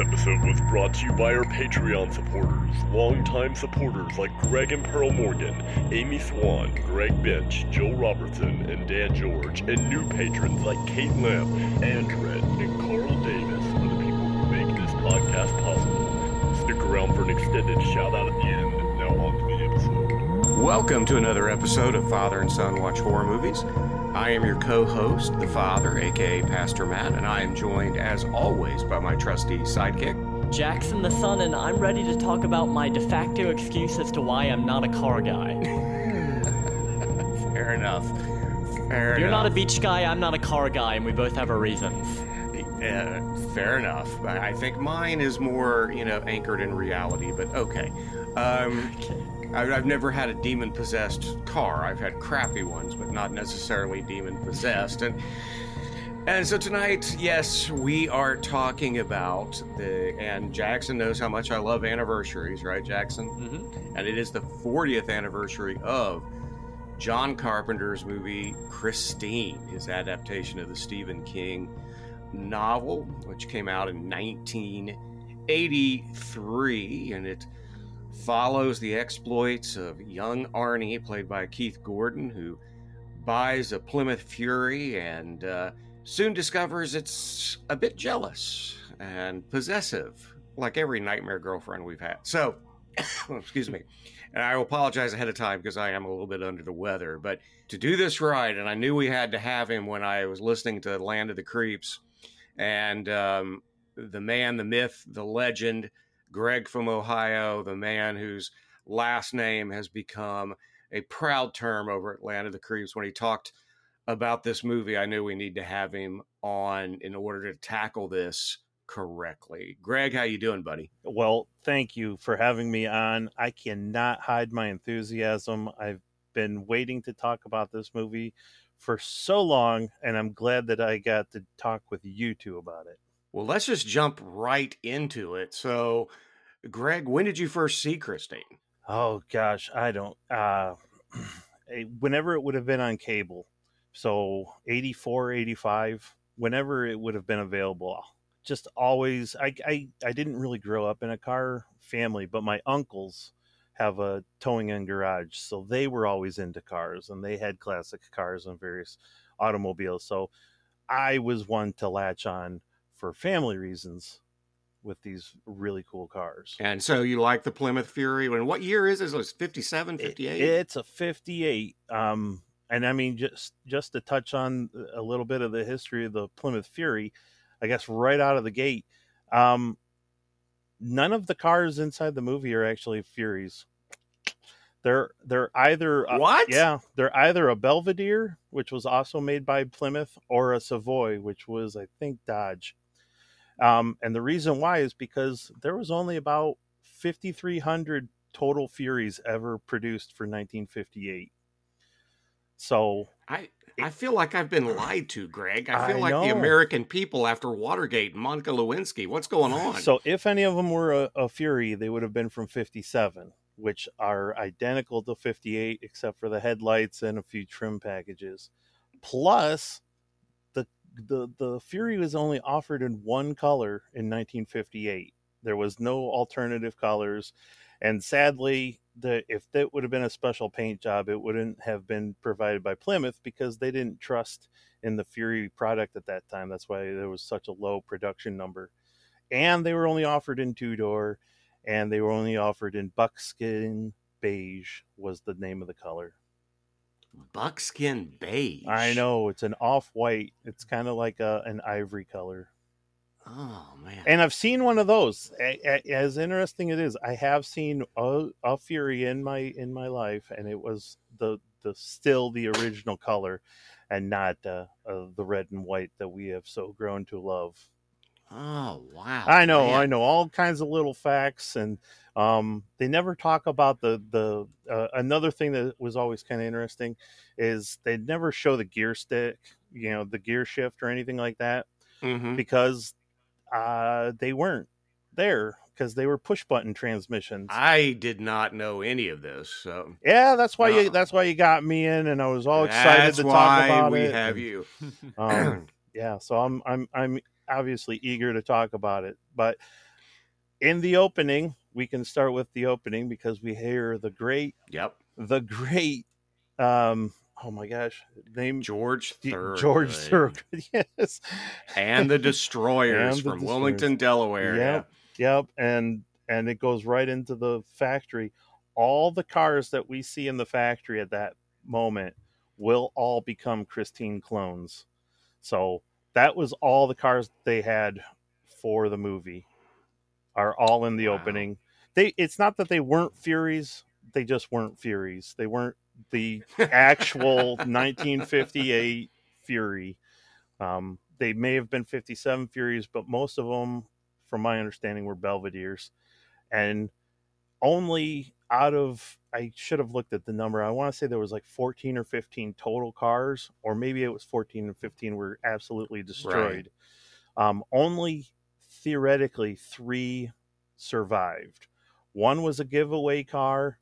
episode was brought to you by our Patreon supporters, longtime supporters like Greg and Pearl Morgan, Amy Swan, Greg Bench, Joe Robertson, and Dan George, and new patrons like Kate Lamb, Andred, and Carl Davis are the people who make this podcast possible. Stick around for an extended shout out at the end. Now on to the episode. Welcome to another episode of Father and Son Watch Horror Movies. I am your co host, the Father, aka Pastor Matt, and I am joined, as always, by my trusty sidekick. Jackson the Son, and I'm ready to talk about my de facto excuse as to why I'm not a car guy. Fair enough. Fair You're not a beach guy, I'm not a car guy, and we both have our reasons. Uh, fair enough. I I think mine is more, you know, anchored in reality, but okay. Um, I- I've never had a demon possessed car. I've had crappy ones, but not necessarily demon possessed. And and so tonight, yes, we are talking about the and Jackson knows how much I love anniversaries, right, Jackson? Mm-hmm. And it is the 40th anniversary of John Carpenter's movie Christine, his adaptation of the Stephen King novel, which came out in 1983, and it follows the exploits of young Arnie, played by Keith Gordon, who buys a Plymouth Fury and uh, soon discovers it's a bit jealous and possessive, like every nightmare girlfriend we've had. So, excuse me. And I apologize ahead of time because I am a little bit under the weather. But to do this right, and I knew we had to have him when I was listening to Land of the Creeps, and um, the man, the myth, the legend, Greg from Ohio, the man whose last name has become a proud term over at Land of the Creeps. When he talked about this movie, I knew we need to have him on in order to tackle this correctly. Greg, how you doing, buddy? Well, thank you for having me on. I cannot hide my enthusiasm. I've been waiting to talk about this movie for so long, and I'm glad that I got to talk with you two about it. Well, let's just jump right into it. So, Greg, when did you first see Christine? Oh gosh, I don't. Uh, eh, whenever it would have been on cable, so 84, 85, whenever it would have been available. Just always, I, I, I didn't really grow up in a car family, but my uncles have a towing and garage, so they were always into cars, and they had classic cars and various automobiles. So I was one to latch on for family reasons with these really cool cars. And so you like the Plymouth Fury? And what year is this? Was 57, It- 58? it's a 58. Um, and I mean, just just to touch on a little bit of the history of the Plymouth Fury, I guess right out of the gate, um, none of the cars inside the movie are actually Furies. They're they're either uh, what? yeah they're either a Belvedere, which was also made by Plymouth, or a Savoy, which was I think Dodge. Um, and the reason why is because there was only about 5,300 total Furies ever produced for 1958. So I I feel like I've been lied to, Greg. I feel I like the. American people after Watergate and Monica Lewinsky. What's going on? So if any of them were a, a Fury, they would have been from 57, which are identical to 58 except for the headlights and a few trim packages. Plus, the the Fury was only offered in one color in 1958. There was no alternative colors, and sadly, the if that would have been a special paint job, it wouldn't have been provided by Plymouth because they didn't trust in the Fury product at that time. That's why there was such a low production number and they were only offered in two door and they were only offered in buckskin beige was the name of the color Buckskin beige. i know it's an off-white it's kind of like a, an ivory color Oh man. and i've seen one of those as interesting it is i have seen a, a fury in my in my life and it was the the still the original color and not uh, uh, the red and white that we have so grown to love oh wow. I know, man. I know all kinds of little facts, and um, they never talk about the the uh, another thing that was always kind of interesting is they never show the gear stick, you know, the gear shift or anything like that Mhm. because uh, they weren't there because they were push button transmissions. I did not know any of this. So yeah, that's why Oh. you that's why you got me in, and I was all excited That's to talk why about we it. have and- you. um, yeah so i'm i'm i'm obviously eager to talk about it but in the opening, we can start with the opening because we hear the great, Yep. the great, um, oh my gosh, name George Thorogood. George Thorogood, yes, and the Destroyers And the from Wilmington, Delaware. Yep, yep, and and it goes right into the factory. All the cars that we see in the factory at that moment will all become Christine clones. So that was all the cars they had for the movie are all in the Wow. opening. They it's not that they weren't Furies, they just weren't Furies. They weren't the actual 1958 Fury. Um, they may have been 57 Furies, but most of them, from my understanding, were Belvederes. And only out of, I should have looked at the number. I want to say there was like 14 or 15 total cars, or maybe it was 14 and 15 were absolutely destroyed. Um, only theoretically three survived. One was a giveaway car.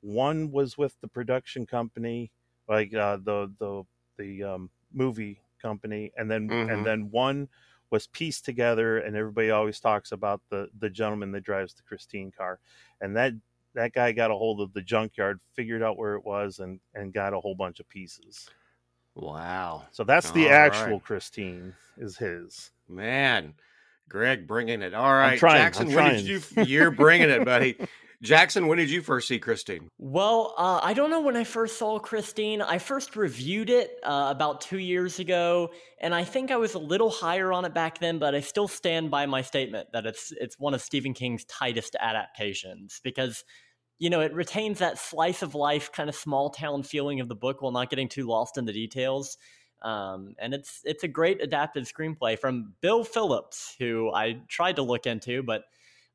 One was with the production company, like uh, the the the um, movie company, and then Mhm. and then one was pieced together. And everybody always talks about the the gentleman that drives the Christine car, and that that guy got a hold of the junkyard, figured out where it was, and and got a whole bunch of pieces. Wow. So that's the All actual right. Christine is his. Man, Greg bringing it. All right, trying, Jackson, I'm when did you? You're bringing it, buddy. Jackson, when did you first see Christine? Well, uh, I don't know when I first saw Christine. I first reviewed it uh, about two years ago, and I think I was a little higher on it back then. But I still stand by my statement that it's it's one of Stephen King's tightest adaptations because you know it retains that slice of life kind of small town feeling of the book while not getting too lost in the details. Um, and it's it's a great adapted screenplay from Bill Phillips, who I tried to look into, but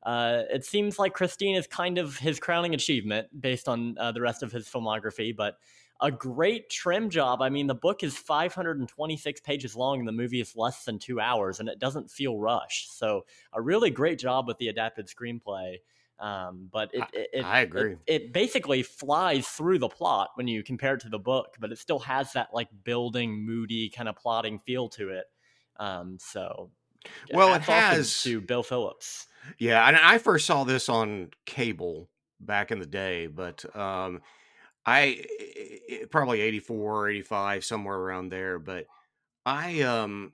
uh, it seems like Christine is kind of his crowning achievement based on uh, the rest of his filmography, but a great trim job. I mean, the book is 526 pages long and the movie is less than two hours, and it doesn't feel rushed. So, a really great job with the adapted screenplay. Um, but it, I- it, it, I agree. It, it basically flies through the plot when you compare it to the book, but it still has that like building, moody kind of plotting feel to it. Um, so, Well, it has- to Bill Phillips. Yeah, and I first saw this on cable back in the day, but um, I eh, probably 84, 85, somewhere around there. But I um,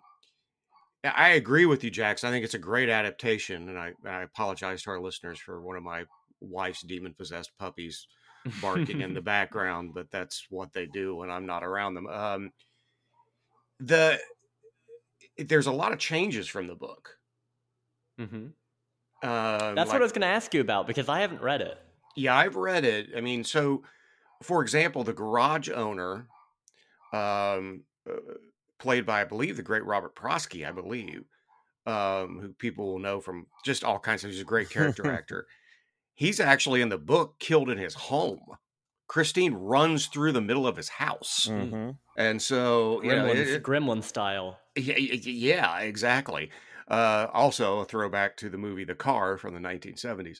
I agree with you, Jackson. I think it's a great adaptation, and I, I apologize to our listeners for one of my wife's demon possessed puppies barking in the background, but that's what they do when I'm not around them. Um, the there's a lot of changes from the book. hmm Um, That's like- what I was going to ask you about because I haven't read it. Yeah, I've read it. I mean, so for example, the garage owner, um, uh, played by I believe the great Robert Prosky, I believe, um, who people will know from just all kinds of. He's a great character actor. He's actually in the book killed in his home. Christine runs through the middle of his house, hmm and so you know, Gremlin, it- it- Gremlin style. yeah, y- y- yeah, exactly. Uh, also, a throwback to the movie The Car from the 1970s.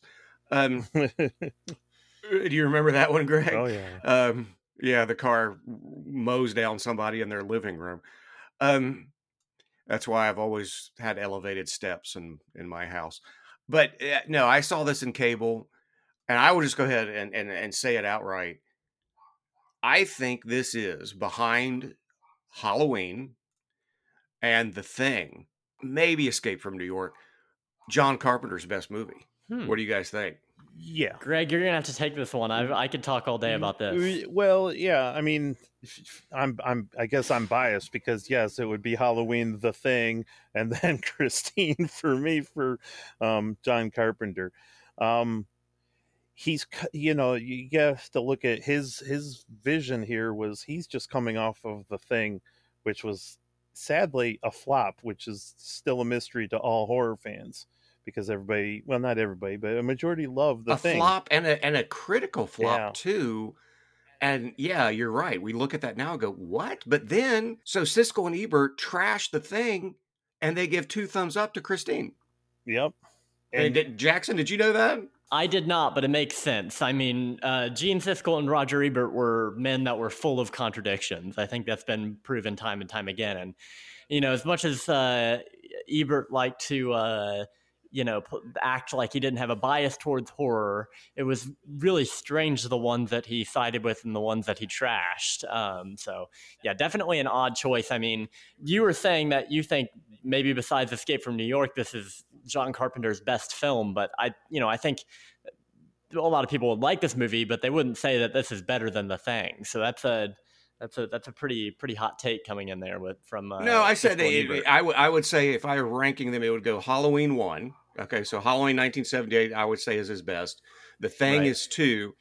Um, do you remember that one, Greg? oh yeah. Um, yeah, the car mows down somebody in their living room. Um, that's why I've always had elevated steps in in my house. But uh, no, I saw this in cable, and I will just go ahead and and, and say it outright. I think this is behind Halloween and The Thing, maybe Escape from New York, John Carpenter's best movie. Hmm. What do you guys think? Yeah. Greg, you're gonna have to take this one. I I could talk all day about this. Well, yeah. I mean, I'm I'm I guess I'm biased because yes, it would be Halloween the thing, and then Christine for me for um, John Carpenter. Um, he's you know you have to look at his his vision here was he's just coming off of the thing, which was sadly a flop, which is still a mystery to all horror fans because everybody well not everybody but a majority love the a thing. flop and a and a critical flop Yeah. too. And yeah, you're right. We look at that now and go, what? But then, so Siskel and Ebert trash the thing, and they give two thumbs up to Christine. Yep. And, And- did, Jackson, did you know that? I did not, but it makes sense. I mean, uh, Gene Siskel and Roger Ebert were men that were full of contradictions. I think that's been proven time and time again. And you know, as much as uh, Ebert liked to, uh, you know, act like he didn't have a bias towards horror. It was really strange the ones that he sided with and the ones that he trashed. Um, so, yeah, definitely an odd choice. I mean, you were saying that you think maybe besides Escape from New York, this is John Carpenter's best film, but I, you know, I think a lot of people would like this movie, but they wouldn't say that this is better than The Thing. So that's a that's a that's a pretty pretty hot take coming in there with from. Uh, no, I said it, I would I would say if I were ranking them, it would go Halloween one. Okay, so Halloween 1978, I would say is his best. The Thing right. is two,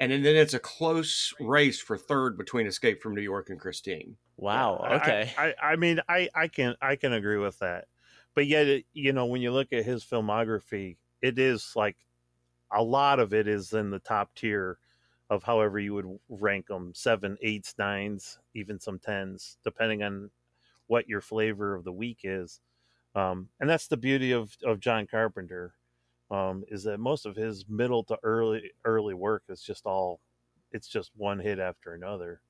and then it's a close race for third between Escape from New York and Christine. Wow. Okay. I, I, I mean, I I can I can agree with that, but yet you know when you look at his filmography, it is like a lot of it is in the top tier of however you would rank them seven, eights, nines, even some tens, depending on what your flavor of the week is. Um, and that's the beauty of, of John Carpenter um, is that most of his middle to early early work is just all it's just one hit after another.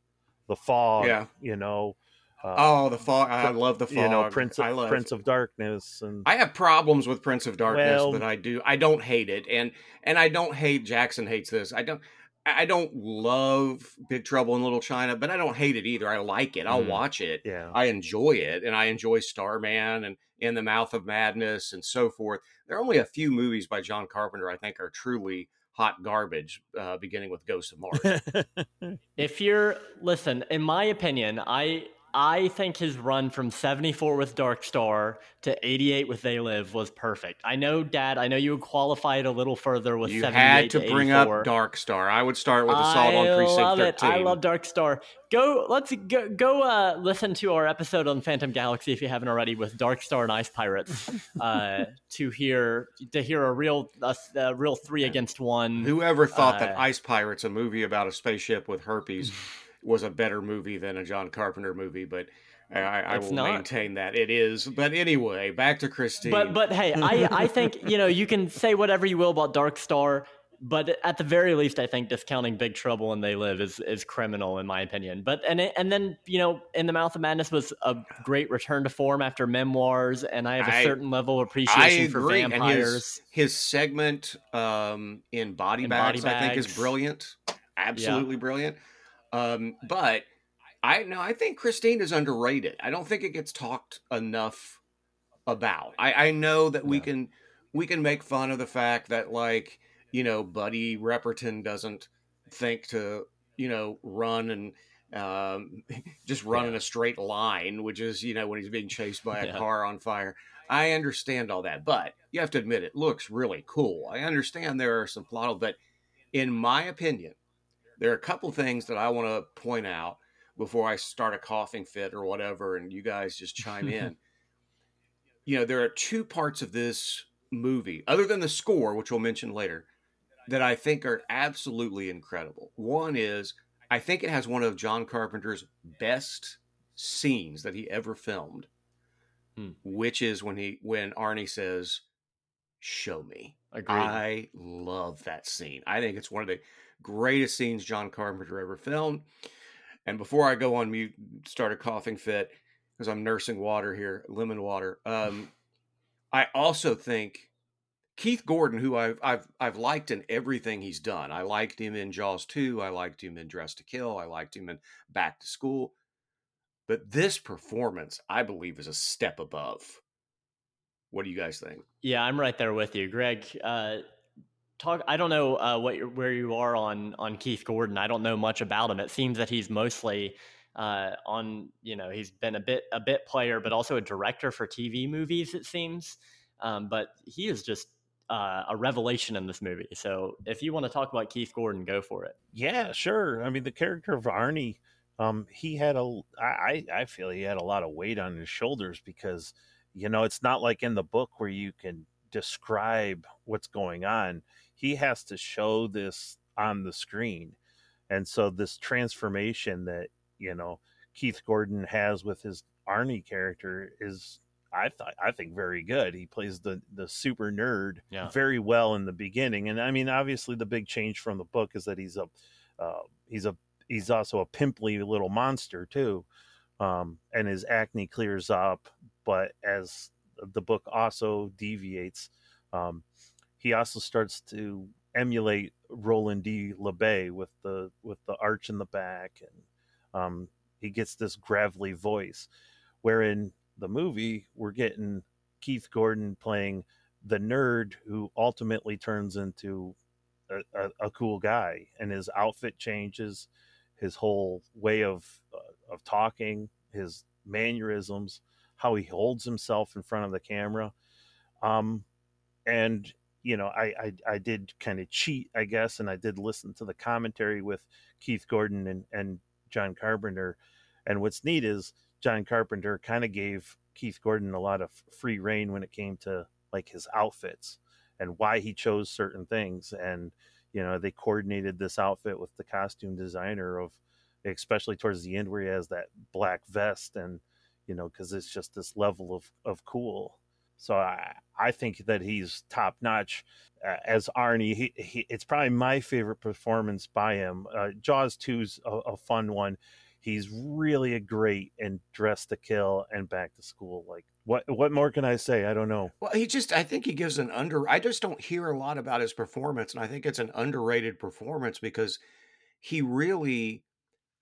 The Fog, yeah. you know. Uh, oh, the fog! I love the fog. You know, Prince of, I love Prince of Darkness, and I have problems with Prince of Darkness, well, but I do. I don't hate it, and and I don't hate Jackson hates this. I don't. I don't love Big Trouble in Little China, but I don't hate it either. I like it. I'll mm, watch it. Yeah. I enjoy it. And I enjoy Starman and In the Mouth of Madness and so forth. There are only a few movies by John Carpenter I think are truly hot garbage, uh, beginning with Ghost of Mars. if you're, listen, in my opinion, I I think his run from 74 with Dark Star to 88 with They Live was perfect. I know, Dad, I know you would qualify it a little further with you 78 had to, to bring up Dark Star. I would start with Assault I on Precinct love 13. It. I love Dark Star. Go, let's go, go uh, listen to our episode on Phantom Galaxy if you haven't already with Dark Star and Ice Pirates uh, to hear to hear a real a, a real three against one. Whoever thought uh, that Ice Pirates, a movie about a spaceship with herpes, was a better movie than a John Carpenter movie, but I, I will not. maintain that it is. But anyway, back to Christine. But but hey, I I think you know you can say whatever you will about Dark Star, but at the very least, I think discounting Big Trouble and They Live is is criminal in my opinion. But and and then you know, In the Mouth of Madness was a great return to form after Memoirs, and I have a I, certain level of appreciation for vampires. His, his, segment um, in Body, in Bags, Body Bags, I think, is brilliant. Absolutely yeah. brilliant. Um, but I no, I think Christine is underrated. I don't think it gets talked enough about. I, I know that we can we can make fun of the fact that like you know Buddy Repperton doesn't think to you know run and um, just run yeah. in a straight line, which is you know when he's being chased by a yeah. car on fire. I understand all that, but you have to admit it looks really cool. I understand there are some plot, but in my opinion, there are a couple things that I want to point out before I start a coughing fit or whatever, and you guys just chime in. you know, there are two parts of this movie, other than the score, which we'll mention later, that I think are absolutely incredible. One is I think it has one of John Carpenter's best scenes that he ever filmed, hmm. which is when he when Arnie says, "Show me." Agreed. I love that scene. I think it's one of the greatest scenes John Carpenter ever filmed. And before I go on mute, start a coughing fit because I'm nursing water here, lemon water. Um, I also think Keith Gordon, who I've I've I've liked in everything he's done. I liked him in Jaws 2. I liked him in Dress to Kill. I liked him in Back to School. But this performance, I believe, is a step above. What do you guys think? Yeah, I'm right there with you, Greg. Uh, talk i don't know uh, what where you are on on keith gordon. I don't know much about him. It seems that he's mostly uh, on you know he's been a bit a bit player but also a director for tv movies it seems. Um, but he is just uh, a revelation in this movie. So if you want to talk about keith gordon go for it. Yeah sure. I mean the character of arnie um, he had a I, I feel he had a lot of weight on his shoulders because you know it's not like in the book where you can describe what's going on he has to show this on the screen. And so this transformation that, you know, Keith Gordon has with his Arnie character is I thought I think very good. He plays the the super nerd yeah. very well in the beginning, and I mean, obviously, the big change from the book is that he's a uh, he's a he's also a pimply little monster too, um, and his acne clears up. But as the book also deviates, Um, he also starts to emulate Roland D. LeBay with the with the arch in the back, and um, he gets this gravelly voice. Where in the movie, we're getting Keith Gordon playing the nerd who ultimately turns into a, a, a cool guy, and his outfit changes, his whole way of uh, of talking, his mannerisms, how he holds himself in front of the camera. Um, and you know, I I, I did kind of cheat, I guess, and I did listen to the commentary with Keith Gordon and and John Carpenter. And what's neat is John Carpenter kind of gave Keith Gordon a lot of free reign when it came to like his outfits and why he chose certain things. And you know, they coordinated this outfit with the costume designer of, especially towards the end where he has that black vest and you know because it's just this level of of cool so I, I think that he's top notch uh, as Arnie. He, he, it's probably my favorite performance by him. Uh, Jaws 2's a, a fun one. He's really a great in Dress to Kill and Back to School. Like what what more can I say? I don't know. Well, he just I think he gives an under I just don't hear a lot about his performance and I think it's an underrated performance because he really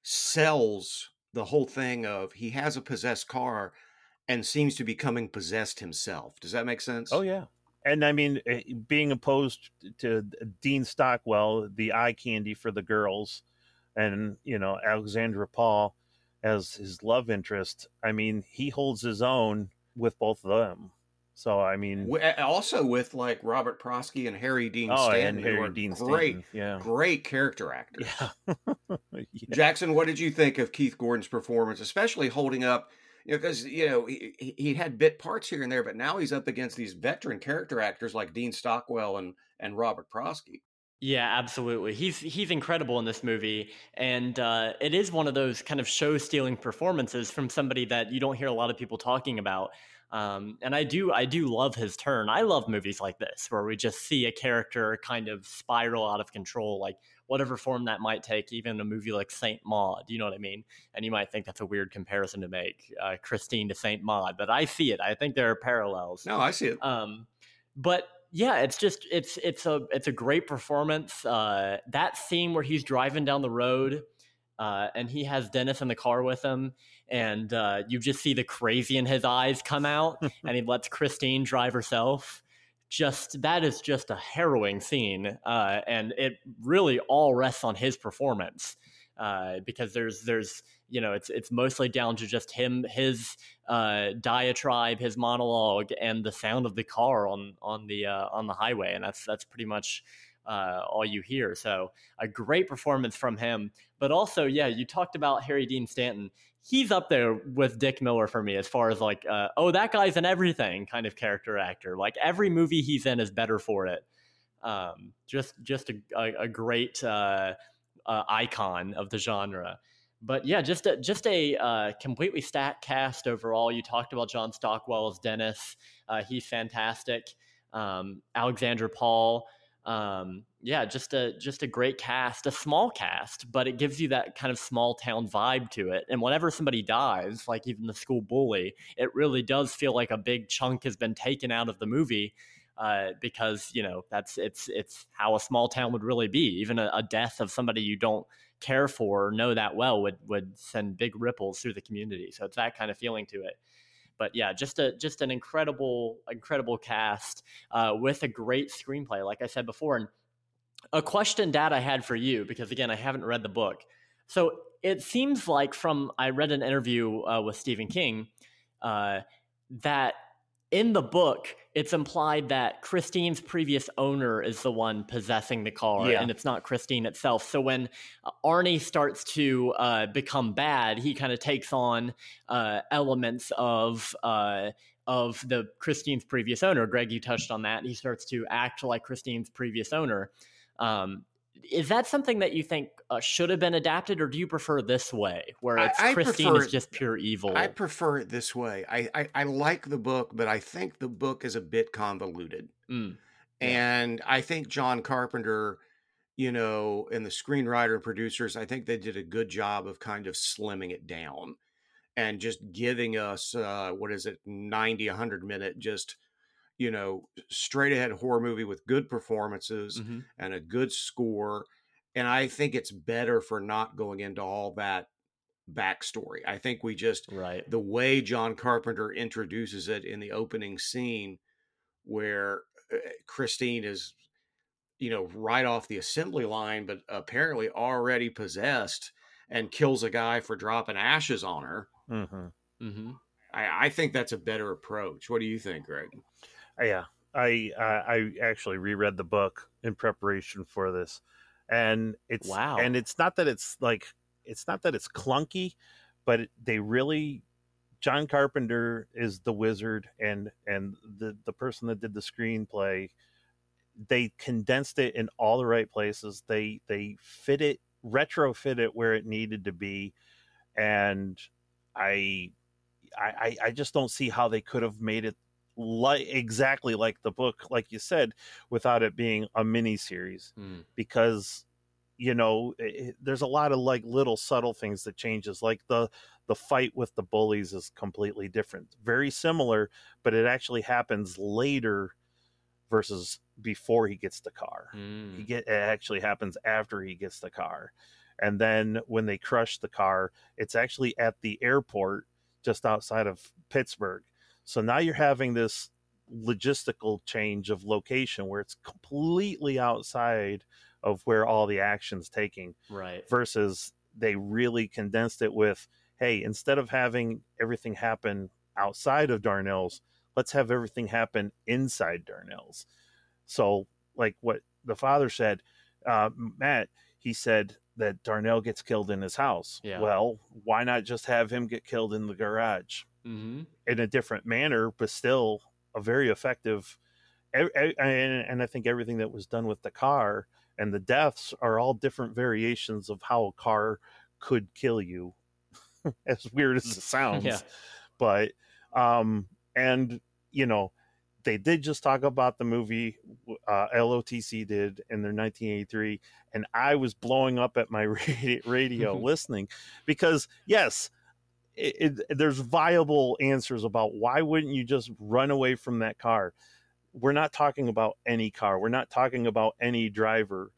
sells the whole thing of he has a possessed car and seems to be coming possessed himself. Does that make sense? Oh yeah. And I mean, eh, being opposed to Dean Stockwell, the eye candy for the girls, and you know Alexandra Paul as his love interest. I mean, he holds his own with both of them. So I mean, also with like Robert Prosky and Harry Dean oh, Stanton, and Harry Dean great, Stanton. yeah, great character actors. Yeah. yeah. Jackson, what did you think of Keith Gordon's performance, especially holding up? You know, because you know he, he had bit parts here and there, but now he's up against these veteran character actors like Dean Stockwell and and Robert Prosky. Yeah, absolutely. He's he's incredible in this movie, and uh, it is one of those kind of show stealing performances from somebody that you don't hear a lot of people talking about. Um, and I do I do love his turn. I love movies like this where we just see a character kind of spiral out of control, like whatever form that might take. Even a movie like Saint Maud, you know what I mean? And you might think that's a weird comparison to make, uh, Christine to Saint Maud, but I see it. I think there are parallels. No, I see it. Um, but yeah, it's just it's it's a it's a great performance. Uh, that scene where he's driving down the road uh, and he has Dennis in the car with him, and uh, you just see the crazy in his eyes come out, and he lets Christine drive herself. Just that is just a harrowing scene, uh, and it really all rests on his performance uh, because there's there's you know it's it's mostly down to just him his uh, diatribe, his monologue, and the sound of the car on on the uh, on the highway, and that's that's pretty much uh, all you hear. So a great performance from him. But also, yeah, you talked about Harry Dean Stanton. He's up there with Dick Miller for me as far as like, uh, oh, that guy's in everything kind of character actor. Like every movie he's in is better for it. Um, just just a, a, a great uh, uh, icon of the genre. But yeah, just a, just a uh, completely stacked cast overall. You talked about John Stockwell as Dennis. Uh, he's fantastic. Um, Alexandra Paul um, yeah, just a just a great cast, a small cast, but it gives you that kind of small town vibe to it. And whenever somebody dies, like even the school bully, it really does feel like a big chunk has been taken out of the movie. Uh, because you know that's it's it's how a small town would really be. Even a, a death of somebody you don't care for or know that well would would send big ripples through the community. So it's that kind of feeling to it but yeah, just a just an incredible incredible cast uh, with a great screenplay, like I said before. And a question, Dad, I had for you because again, I haven't read the book. So it seems like from I read an interview uh, with Stephen King uh, that in the book, it's implied that Christine's previous owner is the one possessing the car, yeah. and it's not Christine itself. So when uh, Arnie starts to uh, become bad, he kind of takes on uh, elements of uh, of the Christine's previous owner. Greg, you touched on that. He starts to act like Christine's previous owner. Um, is that something that you think uh, should have been adapted, or do you prefer this way, where it's I, I Christine is just pure evil? I prefer it this way. I, I, I like the book, but I think the book is a bit convoluted, mm. and I think John Carpenter, you know, and the screenwriter and producers, I think they did a good job of kind of slimming it down and just giving us uh, what is it, 90, 100 minute just you know, straight ahead horror movie with good performances Mm-hmm. and a good score. And I think it's better for not going into all that backstory. I think we just Right. the way John Carpenter introduces it in the opening scene, where uh, Christine is, you know, right off the assembly line, but apparently already possessed and kills a guy for dropping ashes on her. hmm Mm-hmm. I, I think that's a better approach. What do you think, Greg? Yeah, I uh, I actually reread the book in preparation for this, and it's Wow. and it's not that it's like it's not that it's clunky, but it, they really John Carpenter is the wizard, and and the the person that did the screenplay, they condensed it in all the right places. They they fit it retrofit it where it needed to be, and I I, I I just don't see how they could have made it like exactly like the book, like you said, without it being a mini series. Mm. Because you know, it, there's a lot of like little subtle things that changes. Like the the fight with the bullies is completely different, very similar, but it actually happens later versus before he gets the car. He Mm. get it actually happens after he gets the car. And then when they crush the car, it's actually at the airport just outside of Pittsburgh. So now you're having this logistical change of location where it's completely outside of where all the action's taking Right. versus they really condensed it with hey instead of having everything happen outside of darnell's let's have everything happen inside darnell's so like what the father said uh, matt he said that darnell gets killed in his house Yeah. well why not just have him get killed in the garage Mm-hmm. in a different manner but still a very effective and, and i think everything that was done with the car and the deaths are all different variations of how a car could kill you as weird as it sounds Yeah. but um and you know they did just talk about the movie uh, lotc did in their 1983 and i was blowing up at my radio, radio listening because yes it, it, there's viable answers about why wouldn't you just run away from that car? We're not talking about any car. We're not talking about any driver.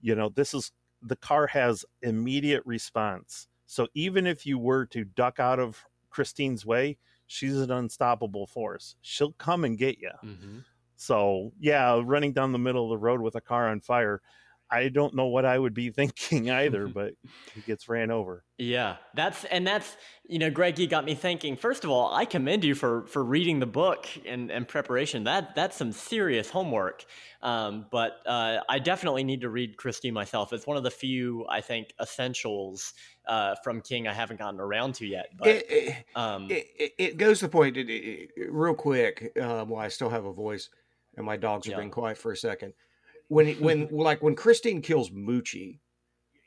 You know this is the car has immediate response. So even if you were to duck out of christine's way she's an unstoppable force. She'll come and get you Mm-hmm. so yeah running down the middle of the road with a car on fire i don't know what i would be thinking either but he gets ran over Yeah, that's and that's you know, Greg, you got me thinking. First of all, I commend you for for reading the book and and preparation. That that's some serious homework. Um, but uh, I definitely need to read Christine myself. It's one of the few I think essentials uh, from King I haven't gotten around to yet. But It, it, um, it, it- it goes to the point, it, it- it- real quick, um, while I still have a voice and my dogs are Yeah. being quiet for a second. When, when like when Christine kills Moochie,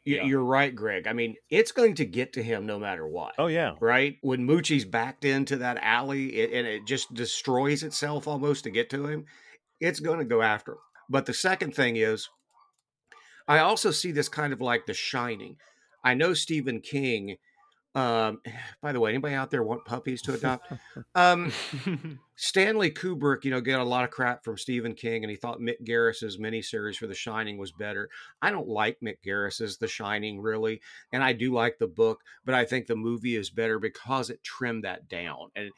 Yeah. you're right, Greg. I mean, it's going to get to him no matter what. oh yeah right? When Moochie's backed into that alley it, and it just destroys itself almost to get to him, it's going to go after him. But the second thing is, I also see this kind of like The Shining. I know Stephen King. Um, by the way, anybody out there want puppies to adopt? Um, Stanley Kubrick, you know, got a lot of crap from Stephen King, and he thought Mick Garris's miniseries for The Shining was better. I don't like Mick Garris's The Shining really, and I do like the book, but I think the movie is better because it trimmed that down. And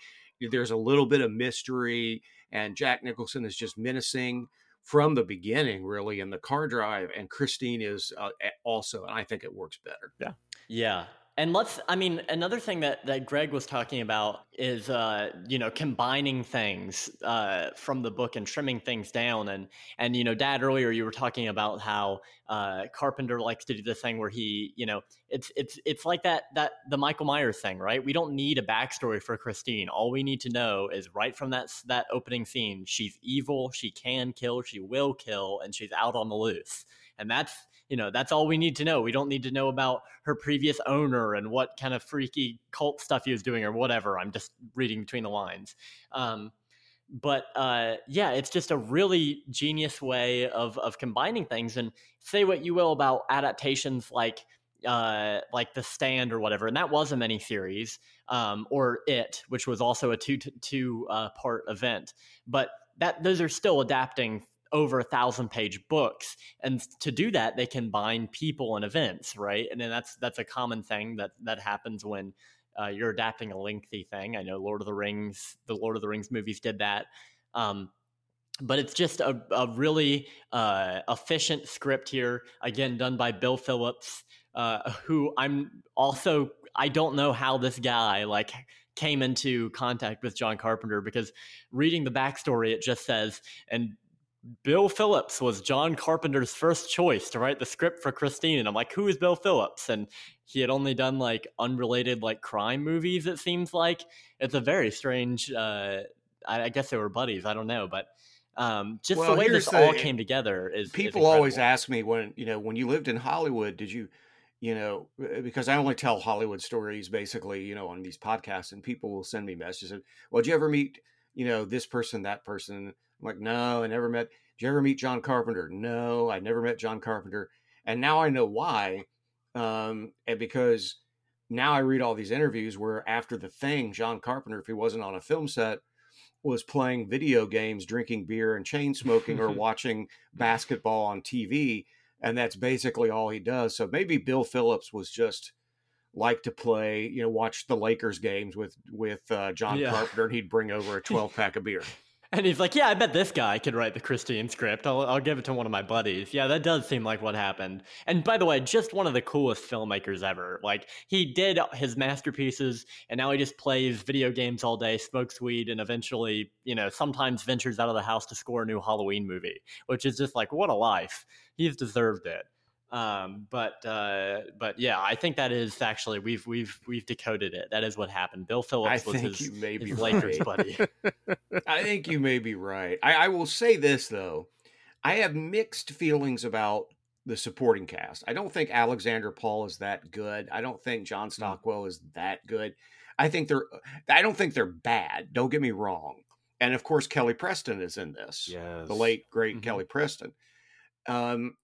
there's a little bit of mystery, and Jack Nicholson is just menacing from the beginning, really, in the car drive, and Christine is uh, also, and I think it works better. Yeah. Yeah. And let's I mean another thing that that Greg was talking about is uh you know combining things uh from the book and trimming things down. And and you know dad earlier you were talking about how uh Carpenter likes to do this thing where he you know it's it's it's like that that the Michael Myers thing right? We don't need a backstory for Christine. All we need to know is right from that that opening scene she's evil she can kill she will kill and she's out on the loose. And that's you know that's all we need to know. We don't need to know about her previous owner and what kind of freaky cult stuff he was doing or whatever. I'm just reading between the lines. Um, but uh, yeah it's just a really genius way of of combining things. And say what you will about adaptations like uh, like the stand or whatever and that was a mini series um, or it which was also a two two uh, part event. But that those are still adapting over a thousand page books and to do that they combine people and events right? And then that's that's a common thing that that happens when uh, you're adapting a lengthy thing. I know lord of the rings the lord of the rings movies did that. Um, but it's just a, a really uh, efficient script here again done by bill phillips uh, who i'm also i don't know how this guy like came into contact with john carpenter because reading the backstory it just says and bill phillips was john carpenter's first choice to write the script for christine and i'm like who is bill phillips? And he had only done like unrelated like crime movies it seems like. It's a very strange uh, I, I guess they were buddies i don't know but um, just Well, the way this the- all came together is is people always ask me when you know when you lived in hollywood did you you know uh, because i only tell hollywood stories basically you know on these podcasts and people will send me messages and well did you ever meet you know this person that person i'm like no i never met did you ever meet john carpenter no i never met john carpenter and now i know why um and because now i read all these interviews where after the thing john carpenter if he wasn't on a film set was playing video games drinking beer and chain smoking or watching basketball on TV, and that's basically all he does. So maybe Bill Phillips was just like to play, you know, watch the Lakers games with with uh, John Yeah. Carpenter, and he'd bring over a twelve pack of beer. And he's like, "Yeah, I bet this guy could write the Christine script. I'll, I'll give it to one of my buddies." Yeah, that does seem like what happened. And by the way, just one of the coolest filmmakers ever. Like he did his masterpieces, and now he just plays video games all day, smokes weed, and eventually, you know, sometimes ventures out of the house to score a new Halloween movie, which is just like what a life. He's deserved it. Um, but uh, but yeah, I think that is actually we've we've we've decoded it. That is what happened. Bill I Phillips was think his, you may his Lakers right. buddy. I think you may be right. I, I will say this though, I have mixed feelings about the supporting cast. I don't think Alexander Paul is that good. I don't think John Stockwell is that good. I think they're. I don't think they're bad. Don't get me wrong. And of course, Kelly Preston is in this. Yes. The late great Mhm. Kelly Preston. Um,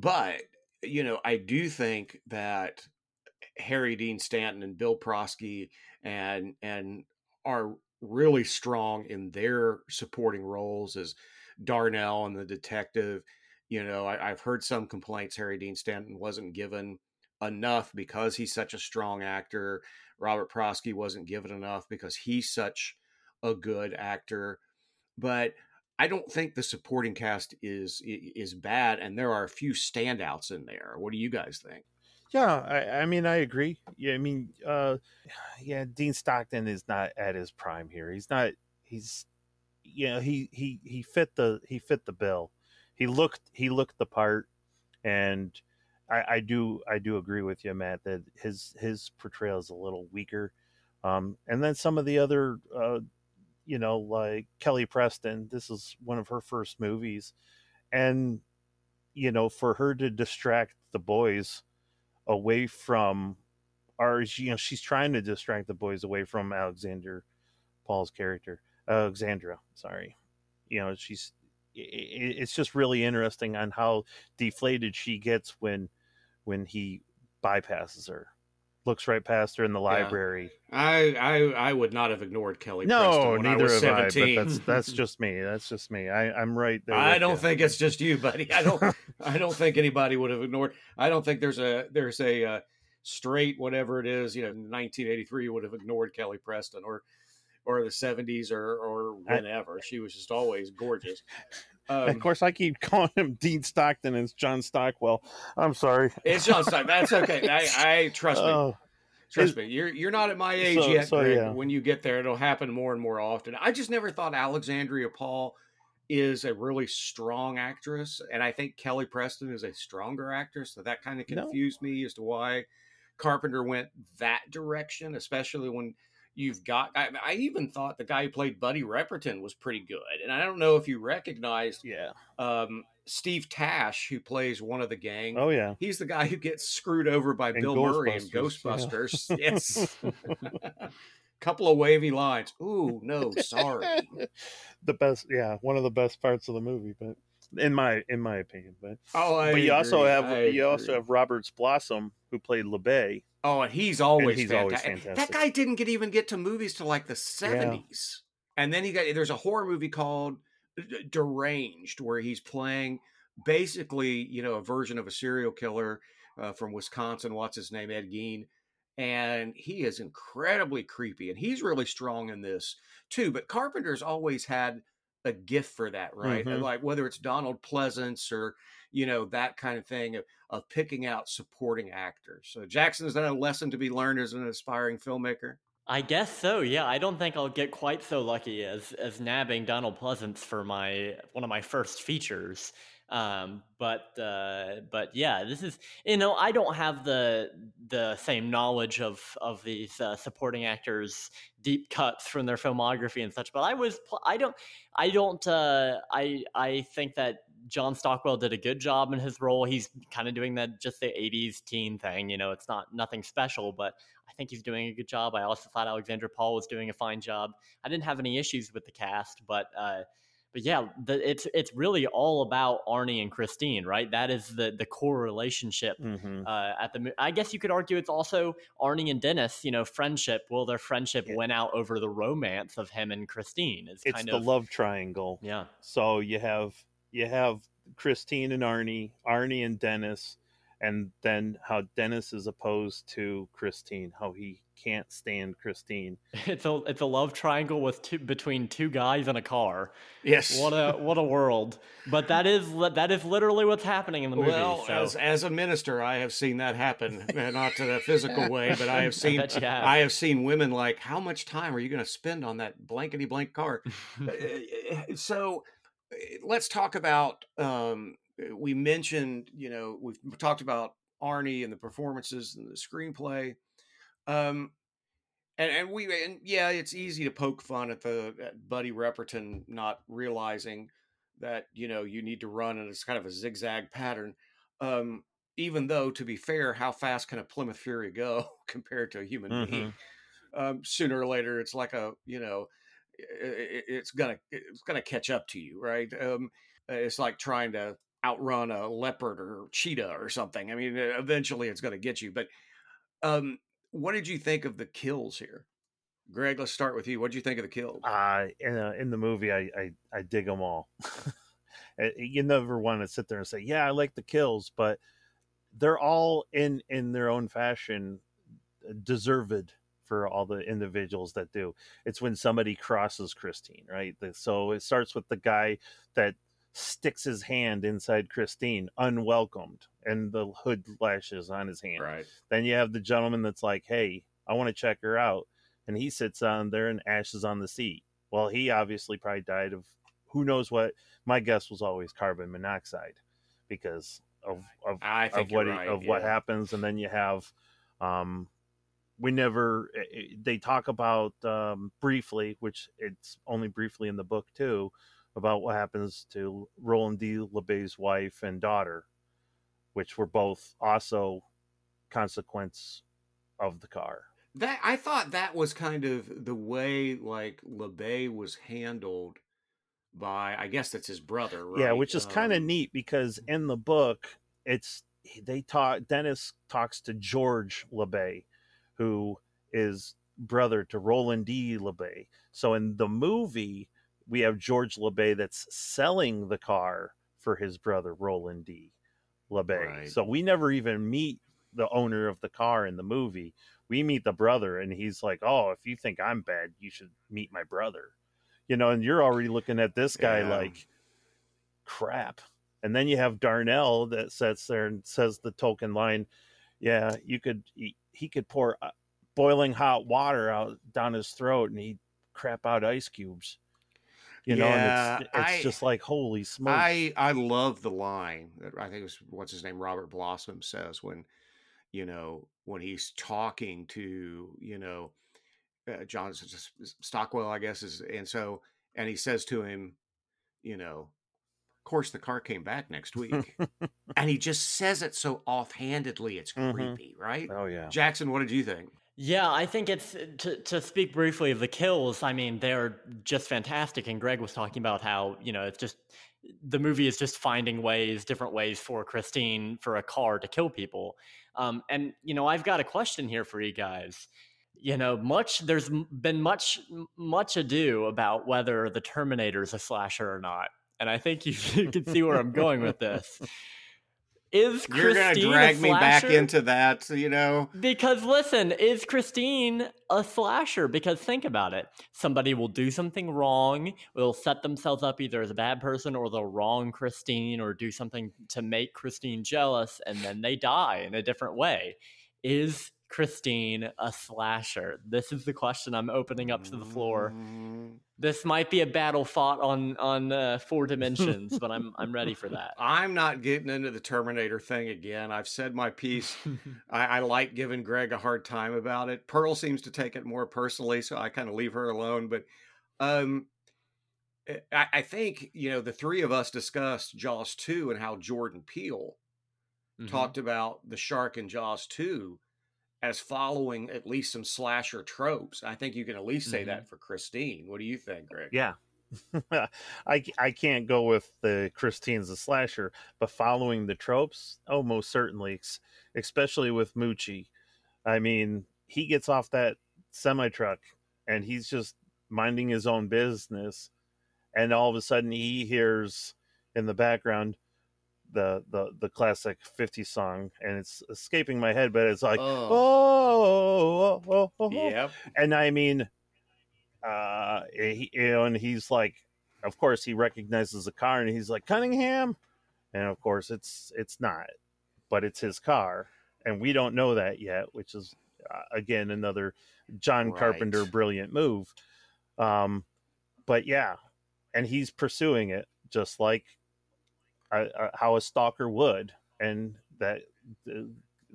but you know, I do think that Harry Dean Stanton and Bill Prosky and and are really strong in their supporting roles as Darnell and the detective. You know, I, I've heard some complaints Harry Dean Stanton wasn't given enough because he's such a strong actor. Robert Prosky wasn't given enough because he's such a good actor. But I don't think the supporting cast is is bad, and there are a few standouts in there. What do you guys think? Yeah, I, I mean, I agree. Yeah, I mean, uh, yeah, Dean Stockton is not at his prime here. He's not. He's, you know, he he he fit the he fit the bill. He looked he looked the part, and I, I do I do agree with you, Matt, that his his portrayal is a little weaker. Um, and then some of the other, uh, you know, like Kelly Preston. This is one of her first movies, and you know, for her to distract the boys away from she, you know she's trying to distract the boys away from alexander paul's character alexandra sorry you know she's it's just really interesting on how deflated she gets when when he bypasses her looks right past her in the library I I, I would not have ignored Kelly. no Preston neither I have i but that's that's just me that's just me I, i'm right there I don't you. think it's just you, buddy. I don't. I don't think anybody would have ignored. I don't think there's a there's a uh, straight whatever it is. You know, 1983 would have ignored Kelly Preston or or the 70s or or whenever. she was just always gorgeous. of Um, course i keep calling him dean stockton and it's john stockwell i'm sorry it's John Stein. That's okay. I, I trust me. oh Trust me. You're you're not at my age So- yet, so, yeah. When you get there, it'll happen more and more often. I just never thought Alexandria Paul is a really strong actress, and I think Kelly Preston is a stronger actress. So that kind of No. confused me as to why Carpenter went that direction, especially when you've got. I, I even thought the guy who played Buddy Repperton was pretty good, and I don't know if you recognized yeah um, Steve Tash, who plays one of the gang. oh yeah He's the guy who gets screwed over by And Bill Murray in Ghostbusters, Ghostbusters. Yes. Couple of wavy lines. Ooh, no, sorry. the best yeah one of the best parts of the movie but in my in my opinion but Oh, I but you also have I you also have roberts blossom who played LeBay. Oh, and he's always, he's fanta- always That guy didn't get even get to movies till like the seventies, and then he got. There's a horror movie called deranged, where he's playing basically, you know, a version of a serial killer uh, from Wisconsin. What's his name? Ed Gein. And he is incredibly creepy, and he's really strong in this too. But Carpenter's always had a gift for that, right? Mm-hmm. Like whether it's Donald Pleasence or you know that kind of thing of, of picking out supporting actors. So Jackson, is that a lesson to be learned as an aspiring filmmaker? I guess so. Yeah, I don't think I'll get quite so lucky as as nabbing Donald Pleasence for my one of my first features. Um, but uh, but yeah, this is you know I don't have the the same knowledge of of these uh, supporting actors deep cuts from their filmography and such. But I was I don't I don't uh, I I think that John Stockwell did a good job in his role. He's kind of doing that just the 80s teen thing. You know, it's not nothing special, but I think he's doing a good job. I also thought Alexandra Paul was doing a fine job. I didn't have any issues with the cast, but uh, but yeah, the, it's it's really all about Arnie and Christine, right? That is the the core relationship mm-hmm. uh, at the. I guess you could argue it's also Arnie and Dennis, you know, friendship. Will their friendship yeah. win out over the romance of him and Christine? It's, kind of. the love triangle. Yeah. So you have you have Christine and Arnie, Arnie and Dennis, and then how Dennis is opposed to Christine, how he can't stand Christine. It's a it's a love triangle with two between two guys in a car. Yes. What a what a world. But that is that is literally what's happening in the movie. Well, so. as as a minister, I have seen that happen, not to the physical way, but I have seen I, have. I have seen women like, how much time are you going to spend on that blankety blank car? Uh, uh, so eh, let's talk about um, we mentioned, you know, we've talked about Arnie and the performances and the screenplay. Um, and, and we, and yeah, it's easy to poke fun at the at Buddy Repperton not realizing that, you know, you need to run and it's kind of a zigzag pattern. Um, even though, to be fair, how fast can a Plymouth Fury go compared to a human mm-hmm. being? Um, sooner or later, it's like a, you know, it's gonna it's gonna catch up to you, right? Um, it's like trying to outrun a leopard or cheetah or something. I mean, eventually it's to get you. But um, what did you think of the kills here? Greg, let's start with you. What did you think of the kills? Uh, in, in the movie, I, I, I dig them all. Eh, you never want to sit there and say, yeah, I like the kills, but they're all in, in their own fashion uh, deserved for all the individuals that do. It's when somebody crosses Christine, right? So it starts with the guy that sticks his hand inside Christine, unwelcomed, and the hood lashes on his hand. Right. Then you have the gentleman that's like, "Hey, I want to check her out," and he sits on there and ashes on the seat. Well, he obviously probably died of who knows what. My guess was always carbon monoxide because of of, of what right, of yeah. what happens, and then you have. Um, we never eh, eh, they talk about um, briefly which it's only briefly in the book too about what happens to Roland D. LeBay's wife and daughter, which were both also consequence of the car. That I thought that was kind of the way like LeBay was handled by I guess that's his brother, right? Yeah, which is um, kind of neat because in the book it's they talk Dennis talks to George LeBay, who is brother to Roland D. LeBay. So in the movie, we have George LeBay that's selling the car for his brother Roland D. LeBay. Right. So we never even meet the owner of the car in the movie. We meet the brother, and he's like, "Oh, if you think I'm bad, you should meet my brother." You know, and you're already looking at this guy yeah. like, "Crap." And then you have Darnell that sits there and says the token line, "Yeah, you could." He, he could pour uh, boiling hot water out down his throat, and he'd crap out ice cubes you know yeah, and it's, it's I, just like holy smokes i i love the line that i think it was what's his name robert blossom says when you know when he's talking to you know uh, john stockwell i guess is and so and he says to him you know course the car came back next week and he just says it so offhandedly it's mm-hmm. creepy right oh yeah jackson what did you think yeah, I think it's to to speak briefly of the kills. I mean, they're just fantastic. And Greg was talking about how you know it's just the movie is just finding ways, different ways for Christine for a car to kill people. Um, and you know, I've got a question here for you guys. you know, much there's been much much ado about whether the Terminator is a slasher or not, and I think you, you can see where I'm going with this. Is Christine You're gonna drag me back into that, you know? Because listen, is Christine a slasher? Because think about it. Somebody will do something wrong, will set themselves up either as a bad person or they'll wrong Christine or do something to make Christine jealous, and then they die in a different way. Is Christine a slasher? This is the question I'm opening up to the floor. Mm, This might be a battle fought on on uh, four dimensions, but I'm I'm ready for that. I'm not getting into the Terminator thing again. I've said my piece. I, I like giving Greg a hard time about it. Pearl seems to take it more personally, so I kind of leave her alone. But um, eh, I, I think you know the three of us discussed Jaws two and how Jordan Peele Mhm. talked about the shark in Jaws two as following at least some slasher tropes. I think you can at least say Mhm. that for Christine. What do you think, Greg? Yeah. I, I can't go with the Christine's a slasher, but following the tropes, oh, most certainly, especially with Moochie. I mean, he gets off that semi truck and he's just minding his own business, and all of a sudden he hears in the background the the the classic 50 song and it's escaping my head but it's like Oh. oh, oh, oh, oh, Yep. and I mean, uh, he, you know, and he's like, of course, he recognizes the car, and he's like Cunningham, and of course, it's it's not, but it's his car, and we don't know that yet, which is uh, again another John Carpenter brilliant move. Um, but yeah, and he's pursuing it just like uh, how a stalker would, and that the,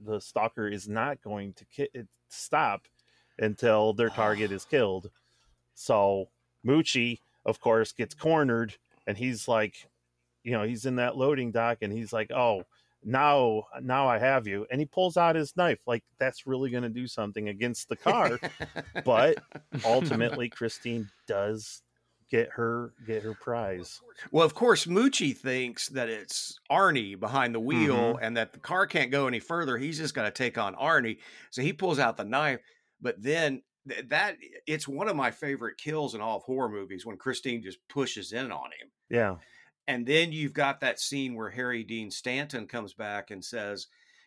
the stalker is not going to ki- stop until their target is killed. So Moochie, of course, gets cornered, and he's like, you know, he's in that loading dock, and he's like, oh. Now, now I have you, and he pulls out his knife. Like that's really going to do something against the car. but ultimately, Christine does get her get her prize. Well, of course, Moochie thinks that it's Arnie behind the wheel Mhm. and that the car can't go any further. He's just going to take on Arnie. So he pulls out the knife. But then th- that it's one of my favorite kills in all of horror movies when Christine just pushes in on him. Yeah, And then you've got that scene where Harry Dean Stanton comes back and says,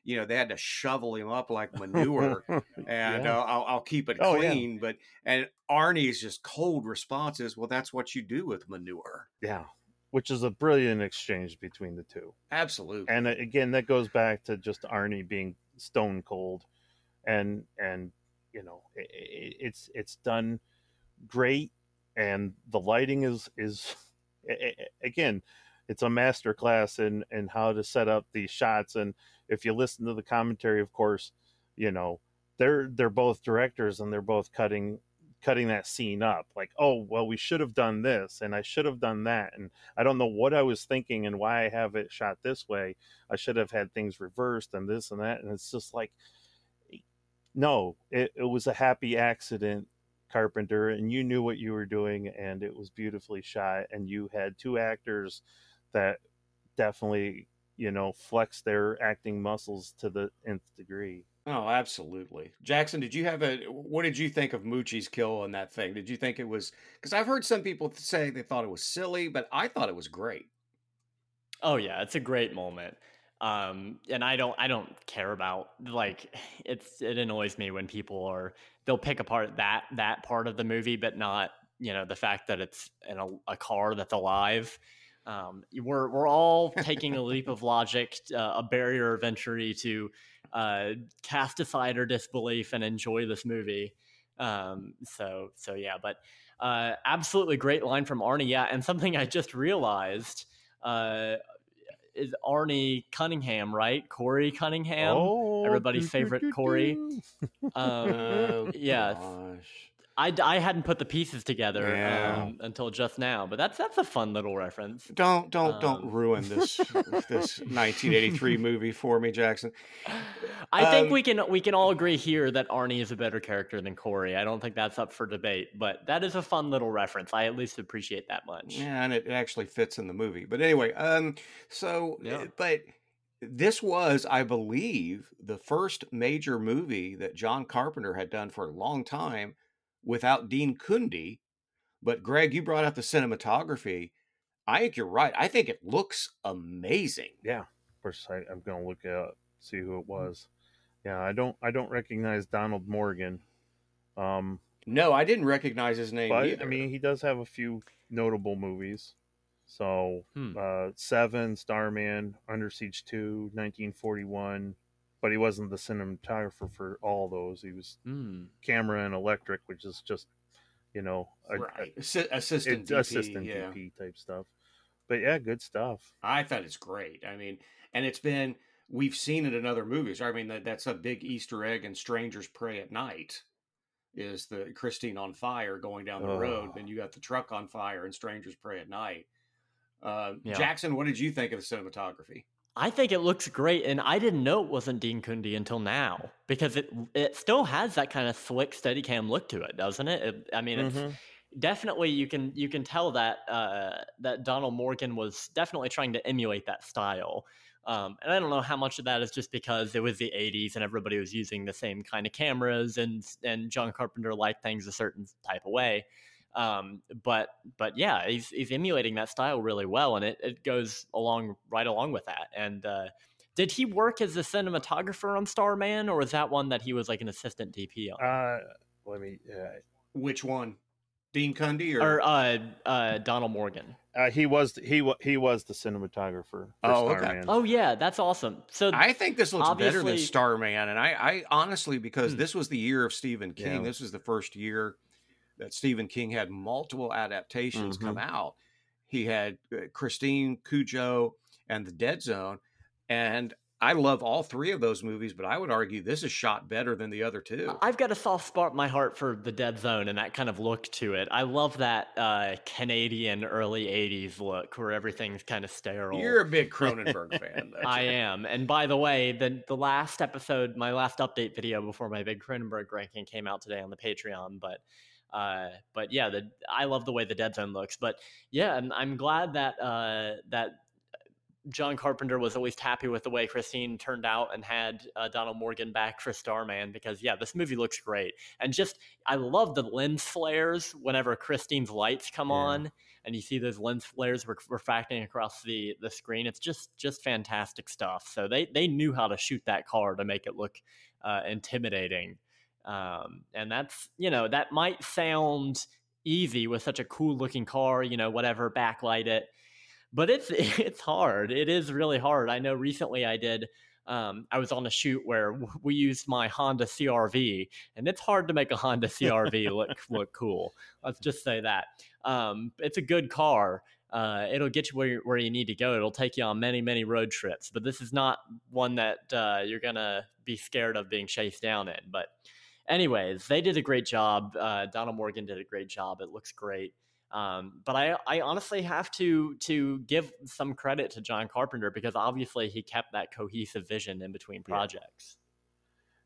you know, they had to shovel him up like manure and Yeah. uh, I'll, I'll keep it Oh, yeah. clean. But, and Arnie's just cold responses. Well, that's what you do with manure. yeah, which is a brilliant exchange between the two. Absolutely. And uh, again, that goes back to just Arnie being stone cold, and and you know, i i it's it's done great, and the lighting is is a- again, it's a master class in in how to set up these shots. And if you listen to the commentary, of course, you know they're they're both directors and they're both cutting cutting that scene up like oh well we should have done this and i should have done that and i don't know what i was thinking and why i have it shot this way i should have had things reversed and this and that and it's just like no it, it was a happy accident carpenter and you knew what you were doing and it was beautifully shot and you had two actors that definitely you know flex their acting muscles to the nth degree Oh, absolutely. Jackson, did you have a what did you think of Moochie's kill in that thing? Did you think it was because I've heard some people say they thought it was silly, but I thought it was great. Oh yeah, it's a great moment. Um, and I don't, I don't care about like it's. It annoys me when people are they'll pick apart that that part of the movie, but not you know the fact that it's in a, a car that's alive. Um, we're we're all taking a leap of logic, uh, a barrier of entry to uh, cast aside our disbelief and enjoy this movie. Um, so so yeah, but uh, absolutely great line from Arnie. Yeah, and something I just realized. Uh, is Arnie Cunningham, right? Corey Cunningham. oh everybody's favorite Corey. Um, Oh, yeah. I, I hadn't put the pieces together Yeah. um, until just now, but that's that's a fun little reference. Don't don't don't Um, ruin this this 1983 movie for me, Jackson. I think Um, we can we can all agree here that Arnie is a better character than Corey. I don't think that's up for debate, but that is a fun little reference. I at least appreciate that much. Yeah, and it actually fits in the movie. But anyway, um, so Yeah. but this was, I believe, the first major movie that John Carpenter had done for a long time without Dean Cundey. But Greg, you brought up the cinematography. I think you're right. I think it looks amazing. Yeah, of course. I, I'm going to look it up, see who it was. Yeah, I don't. I don't recognize Donald Morgan. Um, no, I didn't recognize his name but either. I mean, he does have a few notable movies. So, Hmm. uh, Seven, Starman, Under Siege 2, 1941. But he wasn't the cinematographer for all those. He was Hmm. camera and electric, which is just, you know, a, right. Assi- assistant a- DP, assistant yeah. DP type stuff. But yeah, good stuff. I thought it's great. I mean, and it's been we've seen it in other movies. I mean, that, that's a big Easter egg in Strangers Prey at Night. Is the Christine on fire going down the road? Oh. Then you got the truck on fire in Strangers Prey at Night. Uh, Yeah. Jackson, what did you think of the cinematography? I think it looks great, and I didn't know it wasn't Dean Cundey until now because it it still has that kind of slick Steadicam look to it, doesn't it? it I mean, it's Mhm. definitely you can you can tell that uh, that Donald Morgan was definitely trying to emulate that style. Um, and I don't know how much of that is just because it was the '80s and everybody was using the same kind of cameras, and and John Carpenter liked things a certain type of way. Um, but but yeah, he's he's emulating that style really well, and it, it goes along right along with that. And uh, did he work as a cinematographer on Starman, or was that one that he was like an assistant DP on? Uh, let me. Uh, Which one, Dean Cundey or? or uh, uh, Donald Morgan? uh, he was he was he was the cinematographer. For Oh, okay. Oh yeah, that's awesome. So I think this looks better than Starman, and I, I honestly because Hmm. this was the year of Stephen King. Yeah. This was the first year that Stephen King had multiple adaptations come out. He had uh, Christine Cujo and The Dead Zone, and I love all three of those movies. But I would argue this is shot better than the other two. I've got a soft spot in my heart for the Dead Zone and that kind of look to it. I love that uh, Canadian early '80s look where everything's kind of sterile. You're a big Cronenberg fan. I am. And by the way, the the last episode, my last update video before my big Cronenberg ranking came out today on the Patreon. But uh, but yeah, the I love the way the Dead Zone looks. But yeah, I'm, I'm glad that uh, that John Carpenter was at least happy with the way Christine turned out and had uh, Donald Morgan back for Starman because yeah, this movie looks great. And just I love the lens flares whenever Christine's lights come Yeah. on and you see those lens flares refracting across the the screen. It's just just fantastic stuff. So they they knew how to shoot that car to make it look uh, intimidating. Um, and that's you know that might sound easy with such a cool looking car, you know, whatever, backlight it. But it's it's hard. It is really hard. I know recently I did um, I was on a shoot where we used my Honda CRV, and it's hard to make a Honda CRV look look cool. Let's just say that. Um, it's a good car. Uh, it'll get you where you, where you need to go. It'll take you on many many road trips. But this is not one that uh, you're gonna be scared of being chased down in. But anyways, they did a great job. Uh, Donald Morgan did a great job. It looks great. Um, but I, I honestly have to to give some credit to John Carpenter because obviously he kept that cohesive vision in between Yeah. projects.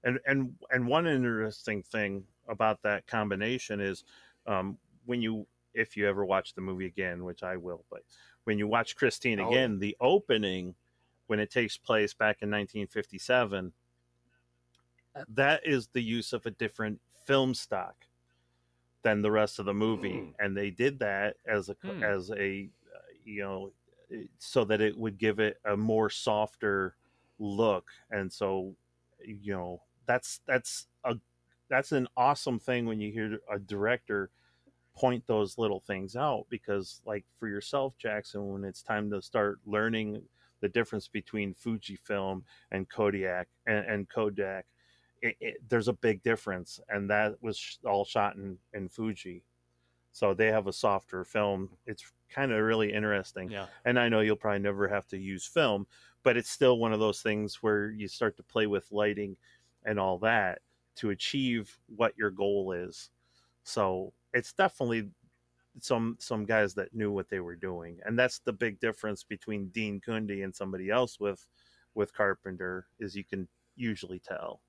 and and and one interesting thing about that combination is um, when you if you ever watch the movie again which i will but when you watch christine Oh. again the opening when it takes place back in 1957 that is the use of a different film stock than the rest of the movie Hmm. and they did that as a Hmm. as a uh, you know so that it would give it a more softer look and so you know that's that's a that's an awesome thing when you hear a director point those little things out because like for yourself jackson when it's time to start learning the difference between fujifilm and kodiak and, and kodak it, it, there's a big difference and that was sh- all shot in, in fuji so they have a softer film it's kind of really interesting Yeah. and I know you'll probably never have to use film, but it's still one of those things where you start to play with lighting and all that to achieve what your goal is. So it's definitely some some guys that knew what they were doing, and that's the big difference between Dean Cundey and somebody else with with Carpenter is you can usually tell,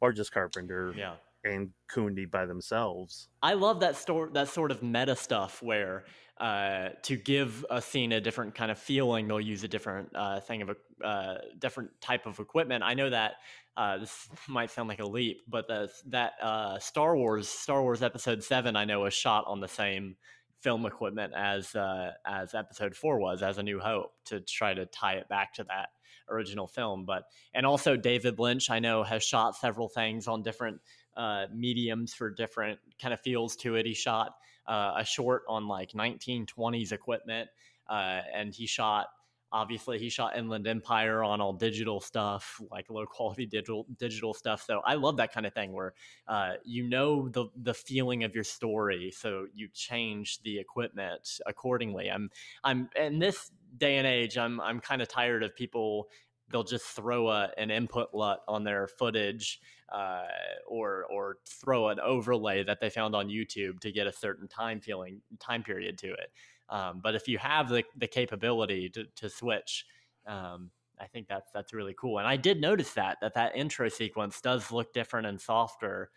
or just Carpenter Yeah. and Cundey by themselves. I love that store that sort of meta stuff where uh, to give a scene a different kind of feeling, they'll use a different uh, thing of a uh, different type of equipment. I know that uh, this might sound like a leap, but the, that uh, Star Wars Star Wars Episode Seven I know was shot on the same film equipment as uh, as Episode Four was, as A New Hope, to try to tie it back to that original film. But and also David Lynch I know has shot several things on different uh, mediums for different kind of feels to it. He shot uh, a short on like 1920s equipment, uh, and he shot. Obviously, he shot Inland Empire on all digital stuff, like low quality digital digital stuff. So I love that kind of thing where uh, you know the the feeling of your story, so you change the equipment accordingly. I'm I'm and this day and age, I'm I'm kind of tired of people they'll just throw a, an input LUT on their footage uh, or or throw an overlay that they found on YouTube to get a certain time feeling time period to it. Um, but if you have the, the capability to, to switch, um, I think that's that's really cool. And I did notice that that that intro sequence does look different and softer.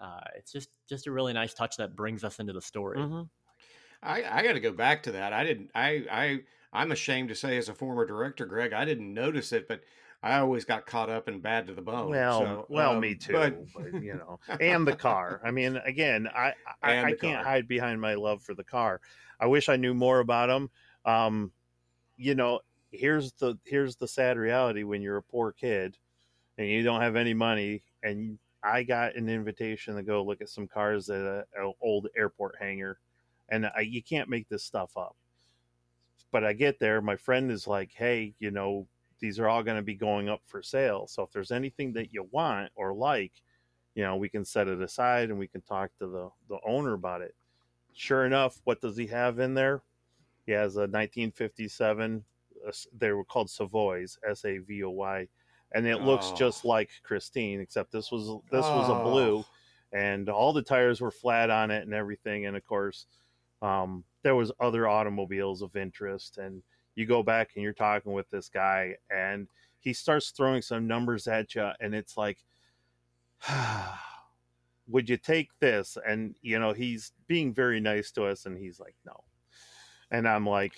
Uh, it's just just a really nice touch that brings us into the story. Mm-hmm. I, I got to go back to that. I didn't. I I I'm ashamed to say, as a former director, Greg, I didn't notice it, but I always got caught up and bad to the bone. Well, so, well, um, me too. But, but, you know, and the car. I mean, again, I I, I can't car. hide behind my love for the car. I wish I knew more about them. Um, you know, here's the here's the sad reality when you're a poor kid and you don't have any money and I got an invitation to go look at some cars at an old airport hangar, and I, you can't make this stuff up but I get there, my friend is like, hey, you know, these are all going to be going up for sale. So if there's anything that you want or like, you know, we can set it aside and we can talk to the, the owner about it. Sure enough, what does he have in there? He has a 1957, uh, they were called Savoys, S A V O Y, and it looks oh. just like Christine, except this was this oh. was a blue, and all the tires were flat on it and everything. And of course, um, there was other automobiles of interest and you go back and you're talking with this guy and he starts throwing some numbers at you and it's like would you take this? And you know he's being very nice to us and he's like no. And i'm like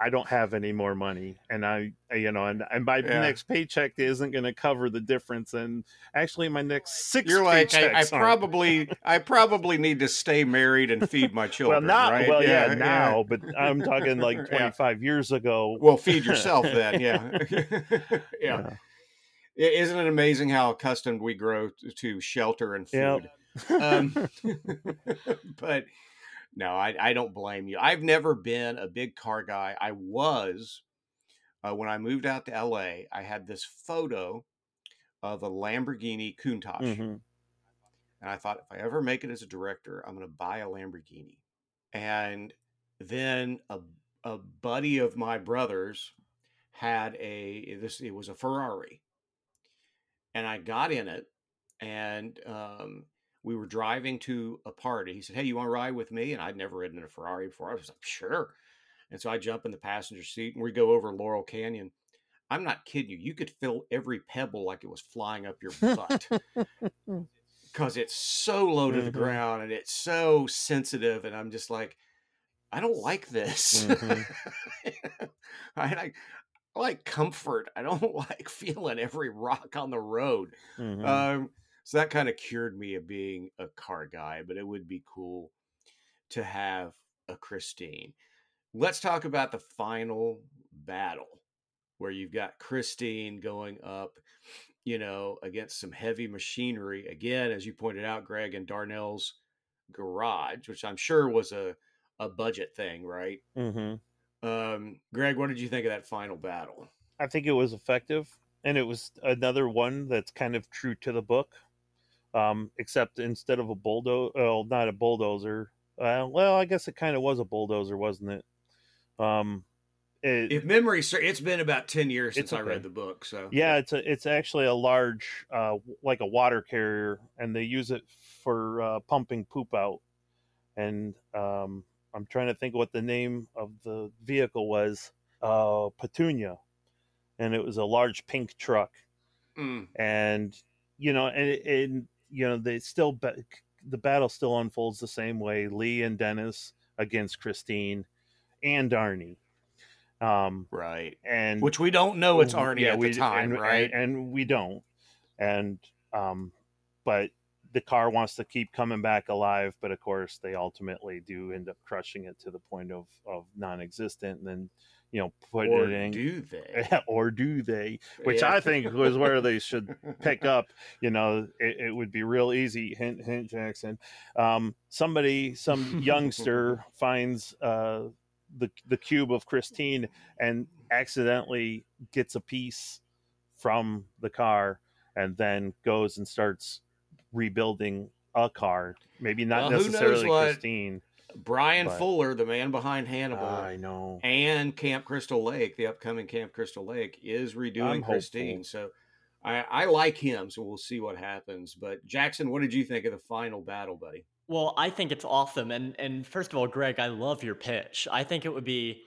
I don't have any more money, and I, you know, and, and my yeah. next paycheck isn't going to cover the difference. And actually, my next six. You're like, I, I probably, I probably need to stay married and feed my children. well, not right? well, yeah, yeah now, but I'm talking like 25 years ago. Well, feed yourself then, yeah. yeah. Isn't it amazing how accustomed we grow to shelter and food? Yep. um, but no, I, I don't blame you. I've never been a big car guy. I was uh, when I moved out to LA. I had this photo of a Lamborghini Countach, mm-hmm. and I thought if I ever make it as a director, I'm going to buy a Lamborghini. And then a a buddy of my brother's had a this it was a Ferrari, and I got in it, and um, we were driving to a party. He said, Hey, you want to ride with me? And I'd never ridden in a Ferrari before. I was like, Sure. And so I jump in the passenger seat and we go over Laurel Canyon. I'm not kidding you. You could feel every pebble like it was flying up your butt because it's so low to mm-hmm. the ground and it's so sensitive. And I'm just like, I don't like this. Mm-hmm. I, I, I, like comfort. I don't like feeling every rock on the road. Mm-hmm. Um, so that kind of cured me of being a car guy, but it would be cool to have a Christine. Let's talk about the final battle where you've got Christine going up, you know, against some heavy machinery. Again, as you pointed out, Greg, in Darnell's garage, which I'm sure was a, a budget thing, right? Mm-hmm. Um, Greg, what did you think of that final battle? I think it was effective, and it was another one that's kind of true to the book um, except instead of a bulldozer, well, not a bulldozer. Uh, well, I guess it kind of was a bulldozer, wasn't it? Um, it, if memory it's been about 10 years since okay. i read the book so yeah it's a it's actually a large uh, like a water carrier and they use it for uh, pumping poop out and um, i'm trying to think what the name of the vehicle was uh, petunia and it was a large pink truck mm. and you know and, and you know they still ba- the battle still unfolds the same way. Lee and Dennis against Christine and Arnie. Um, Right. and Which we don't know it's Arnie yeah, at we- the time, and, right? And, and we don't. And um, but the car wants to keep coming back alive, but of course they ultimately do end up crushing it to the point of of non-existent, and then you know put or it in. do they? or do they? Which Yeah. I think was where they should pick up. You know, it, it would be real easy. Hint, hint, Jackson. Um, somebody, some youngster finds uh, the the cube of Christine and accidentally gets a piece from the car, and then goes and starts rebuilding a car. Maybe not Well, necessarily Christine. Brian But- Fuller, the man behind Hannibal, I know. and Camp Crystal Lake, the upcoming Camp Crystal Lake, is redoing I'm Christine. hopeful. So I, I like him, so we'll see what happens. But Jackson, what did you think of the final battle, buddy? Well, I think it's awesome. And and first of all, Greg, I love your pitch. I think it would be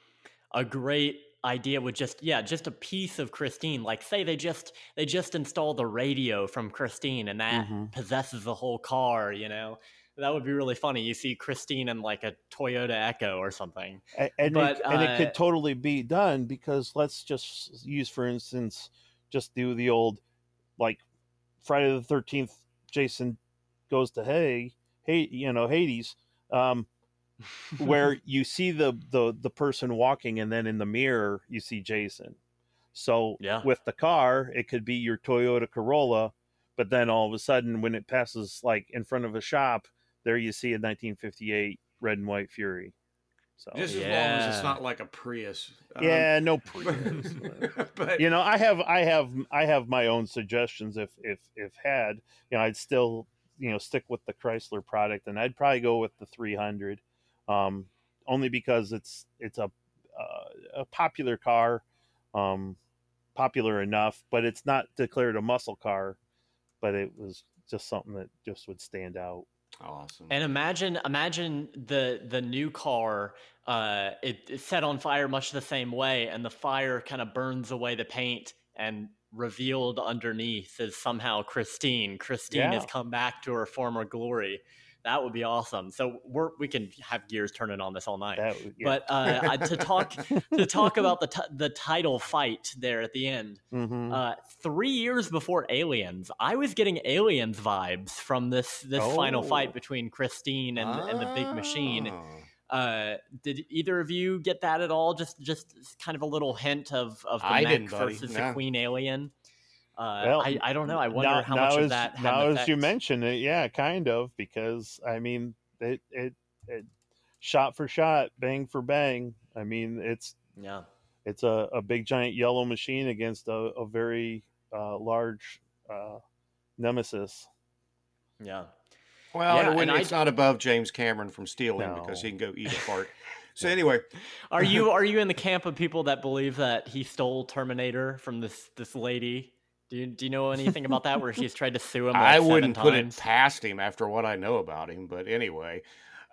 a great idea with just yeah, just a piece of Christine. Like say they just they just install the radio from Christine and that Mhm. possesses the whole car, you know. That would be really funny. You see Christine in like a Toyota Echo or something. A- and But, it, and it uh, could totally be done because let's just use for instance just do the old like friday the 13th jason goes to hey hey you know hades um where you see the the the person walking and then in the mirror you see jason so Yeah. with the car it could be your toyota corolla but then all of a sudden when it passes like in front of a shop there you see a 1958 red and white fury so Just as long as it's not like a Prius. Um, yeah, no Prius. but you know, I have, I have, I have my own suggestions. If, if, if had, you know, I'd still, you know, stick with the Chrysler product, and I'd probably go with the 300, um, only because it's, it's a, uh, a popular car, um, popular enough, but it's not declared a muscle car, but it was just something that just would stand out. Awesome. And imagine, imagine the the new car. Uh, it, it's set on fire much the same way, and the fire kind of burns away the paint, and revealed underneath is somehow Christine. Christine has come back to her former glory. That would be awesome. So we're we can have gears turning on this all night. Would- yeah. But uh, to talk to talk about the t- the title fight there at the end. Mhm. Uh, three years before Aliens, I was getting Aliens vibes from this this final Oh. fight between Christine and, and the Big Machine. Oh. Uh, did either of you get that at all? Just just kind of a little hint of of the I mech versus No. the Queen Alien. Uh, Well, I, I don't know. I wonder now, how now much as, of that now as you mentioned it yeah kind of because i mean it, it it shot for shot bang for bang i mean it's Yeah. it's a, a big giant yellow machine against a, a very uh, large uh, nemesis Yeah. Well, Yeah, and and I- it's not above James Cameron from stealing because he can go eat a fart. So anyway, Are you are you in the camp of people that believe that he stole Terminator from this this lady? Do you, do you know anything about that? Where she's tried to sue him? Like I wouldn't put it past him after what I know about him. But anyway,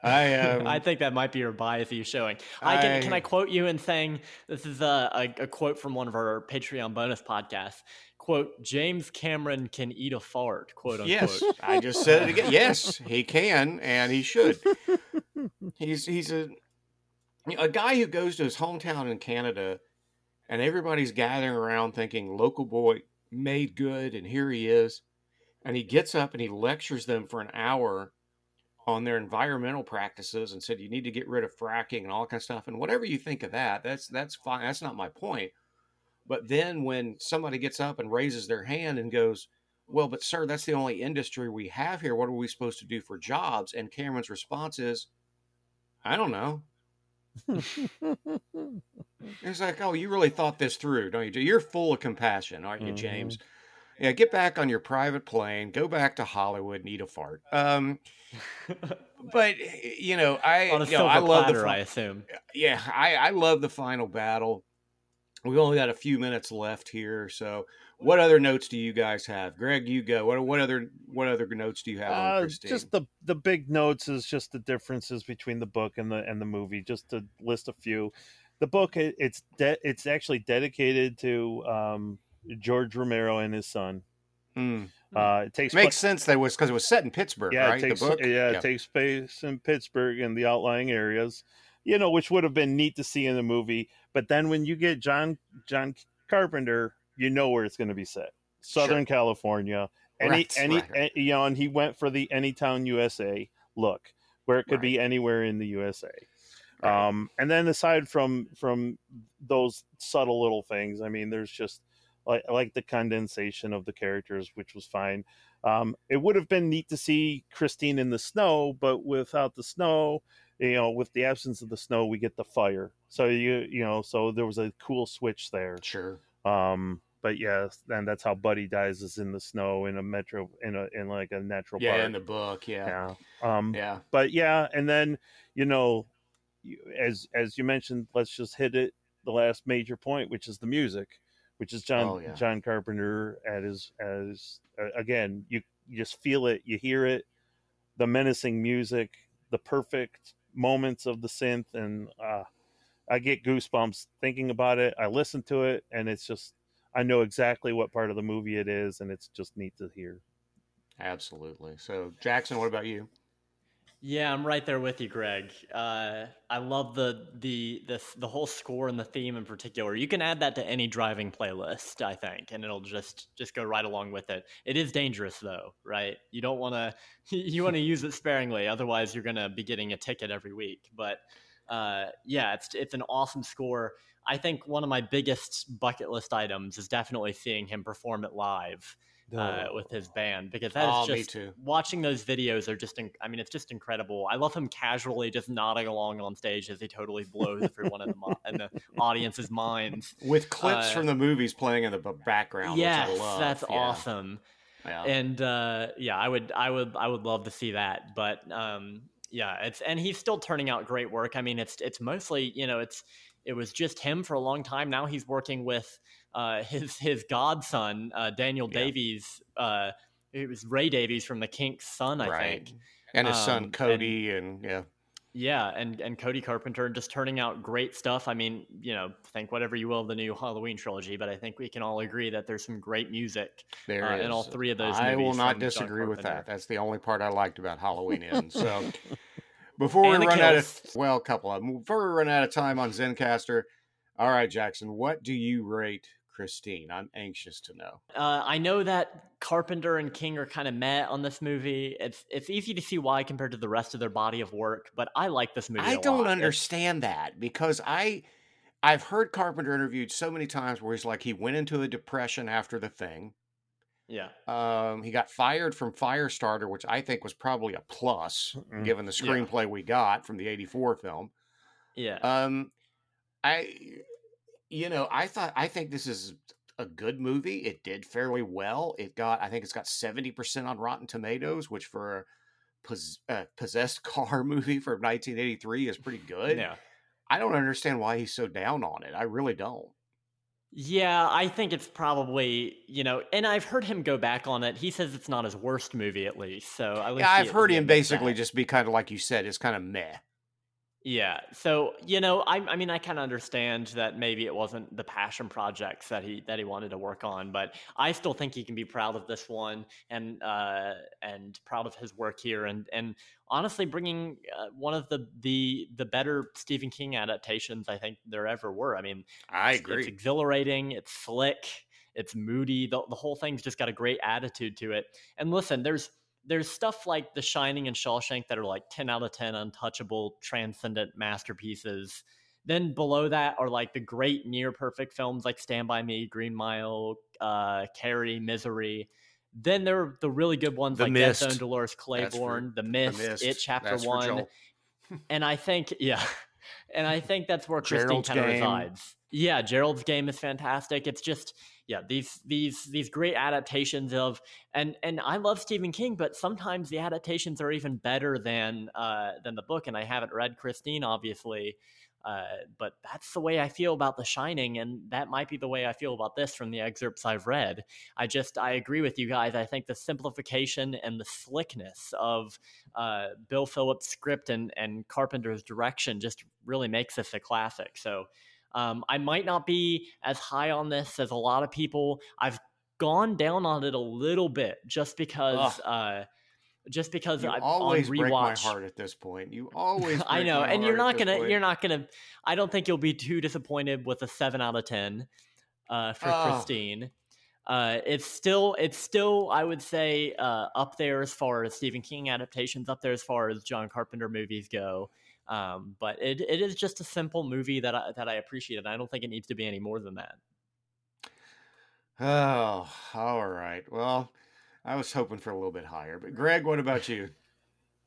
I um, I think that might be your bias you showing. I can can I- I quote you in saying this is a, a, a quote from one of our Patreon bonus podcasts. Quote: James Cameron can eat a fart. Quote unquote. yes, I just said it again. Yes, he can and he should. He's he's a a guy who goes to his hometown in Canada, and everybody's gathering around thinking local boy made good, and here he is, and he gets up and he lectures them for an hour on their environmental practices and said you need to get rid of fracking and all that kind of stuff. And whatever you think of that that's that's fine. That's not my point. But then when somebody gets up and raises their hand and goes well but sir that's the only industry we have here. What are we supposed to do for jobs? And cameron's response is i don't know it's like oh you really thought this through don't you you're full of compassion aren't you Mhm. james yeah get back on your private plane go back to hollywood and eat a fart um but you know i On a you know, i love platter, the I assume. yeah i i love the final battle we've only got a few minutes left here so what other notes do you guys have greg you go what, what other what other notes do you have on Uh, just the the big notes is just the differences between the book and the and the movie. Just to list a few, the book it, it's de- it's actually dedicated to um, George Romero and his son. Hmm. Uh, it takes makes sense. That was because it was set in Pittsburgh, yeah, right? It takes, the book. Yeah, it takes place in Pittsburgh and the outlying areas. You know, which would have been neat to see in the movie. But then when you get John John Carpenter, you know where it's going to be set. Southern sure. California. Any right, any right, right. you know, and he went for the Anytown USA look, where it could be anywhere in the USA. Um, and then aside from from those subtle little things, I mean, there's just like like the condensation of the characters, which was fine. Um, it would have been neat to see Christine in the snow, but without the snow, you know, with the absence of the snow, we get the fire. So you you know, so there was a cool switch there. Sure. Um, but yeah, and that's how Buddy dies is in the snow in a metro in a in like a natural yeah park. in the book yeah yeah um yeah but yeah and then you know as as you mentioned let's just hit it the last major point which is the music which is John oh, yeah. John Carpenter at his as uh, again you, you just feel it you hear it the menacing music the perfect moments of the synth and uh I get goosebumps thinking about it I listen to it and it's just I know exactly what part of the movie it is, and it's just neat to hear. Absolutely. So, Jackson, what about you? Yeah, I'm right there with you, Greg. Uh, I love the, the the the whole score and the theme in particular. You can add that to any driving playlist, I think, and it'll just just go right along with it. It is dangerous, though, right? You don't want to you want to use it sparingly, otherwise you're going to be getting a ticket every week. But uh, yeah, it's it's an awesome score. I think one of my biggest bucket list items is definitely seeing him perform it live. Uh, oh. with his band because that oh, is just watching those videos are just in, I mean it's just incredible. I love him casually just nodding along on stage as he totally blows everyone in the in the audience's minds with clips uh, from the movies playing in the background. Yes, that's yeah. awesome. Yeah. And uh, yeah, I would I would I would love to see that, but um, yeah, it's and he's still turning out great work. I mean, it's it's mostly you know it's it was just him for a long time. Now he's working with uh, his his godson uh, Daniel yeah. Davies. Uh, it was Ray Davies from the Kinks' son, I right. think, and his um, son Cody, and, and, yeah, yeah, and and Cody Carpenter just turning out great stuff. I mean, you know, think whatever you will of the new Halloween trilogy, but I think we can all agree that there's some great music there uh, in all three of those. I will not disagree with that. That's the only part I liked about Halloween Ends. So. Before we run out of well, a couple of them. Before we run out of time on Zencastr, all right, Jackson, what do you rate Christine? I'm anxious to know. Uh, I know that Carpenter and King are kind of met on this movie. It's it's easy to see why compared to the rest of their body of work, but I like this movie. I don't lot. understand it's... that because I I've heard Carpenter interviewed so many times where he's like he went into a depression after the thing. Yeah. Um, he got fired from Firestarter, which I think was probably a plus mm-hmm. given the screenplay yeah. we got from the 84 film. Yeah. Um, I, you know, I thought, I think this is a good movie. It did fairly well. It got, I think it's got 70% on Rotten Tomatoes, which for a pos- uh, possessed car movie from 1983 is pretty good. Yeah. I don't understand why he's so down on it. I really don't. Yeah, I think it's probably you know, and I've heard him go back on it. He says it's not his worst movie, at least. So at least yeah, I've heard him basically that. just be kind of like you said, it's kind of meh. Yeah. So, you know, I, I mean, I kind of understand that maybe it wasn't the passion projects that he that he wanted to work on, but I still think he can be proud of this one and uh, and proud of his work here, and and honestly, bringing uh, one of the the the better Stephen King adaptations I think there ever were. I mean, I it's, agree. It's exhilarating. It's slick. It's moody. The, the whole thing's just got a great attitude to it. And listen, there's there's stuff like The Shining and Shawshank that are like 10 out of 10 untouchable, transcendent masterpieces. Then below that are like the great near perfect films like Stand By Me, Green Mile, uh, Carrie, Misery. Then there are the really good ones the like Mist. Death Zone, Dolores Claiborne, for, the, Mist, the Mist, It Chapter that's One. and I think, yeah, and I think that's where Christine kind of resides. Yeah, Gerald's game is fantastic. It's just yeah, these these these great adaptations of and and I love Stephen King, but sometimes the adaptations are even better than uh, than the book. And I haven't read Christine, obviously, uh, but that's the way I feel about The Shining, and that might be the way I feel about this from the excerpts I've read. I just I agree with you guys. I think the simplification and the slickness of uh, Bill Phillips' script and and Carpenter's direction just really makes this a classic. So um, I might not be as high on this as a lot of people. I've gone down on it a little bit just because uh just because You I always on break my heart at this point. You always. I know, and you're not gonna point. you're not gonna I don't think you'll be too disappointed with a seven out of ten uh for Oh. Christine. Uh it's still it's still I would say uh up there as far as Stephen King adaptations, up there as far as John Carpenter movies go. Um, but it, it is just a simple movie that I that I appreciate, and I don't think it needs to be any more than that. Oh, all right. Well, I was hoping for a little bit higher, but Greg, what about you?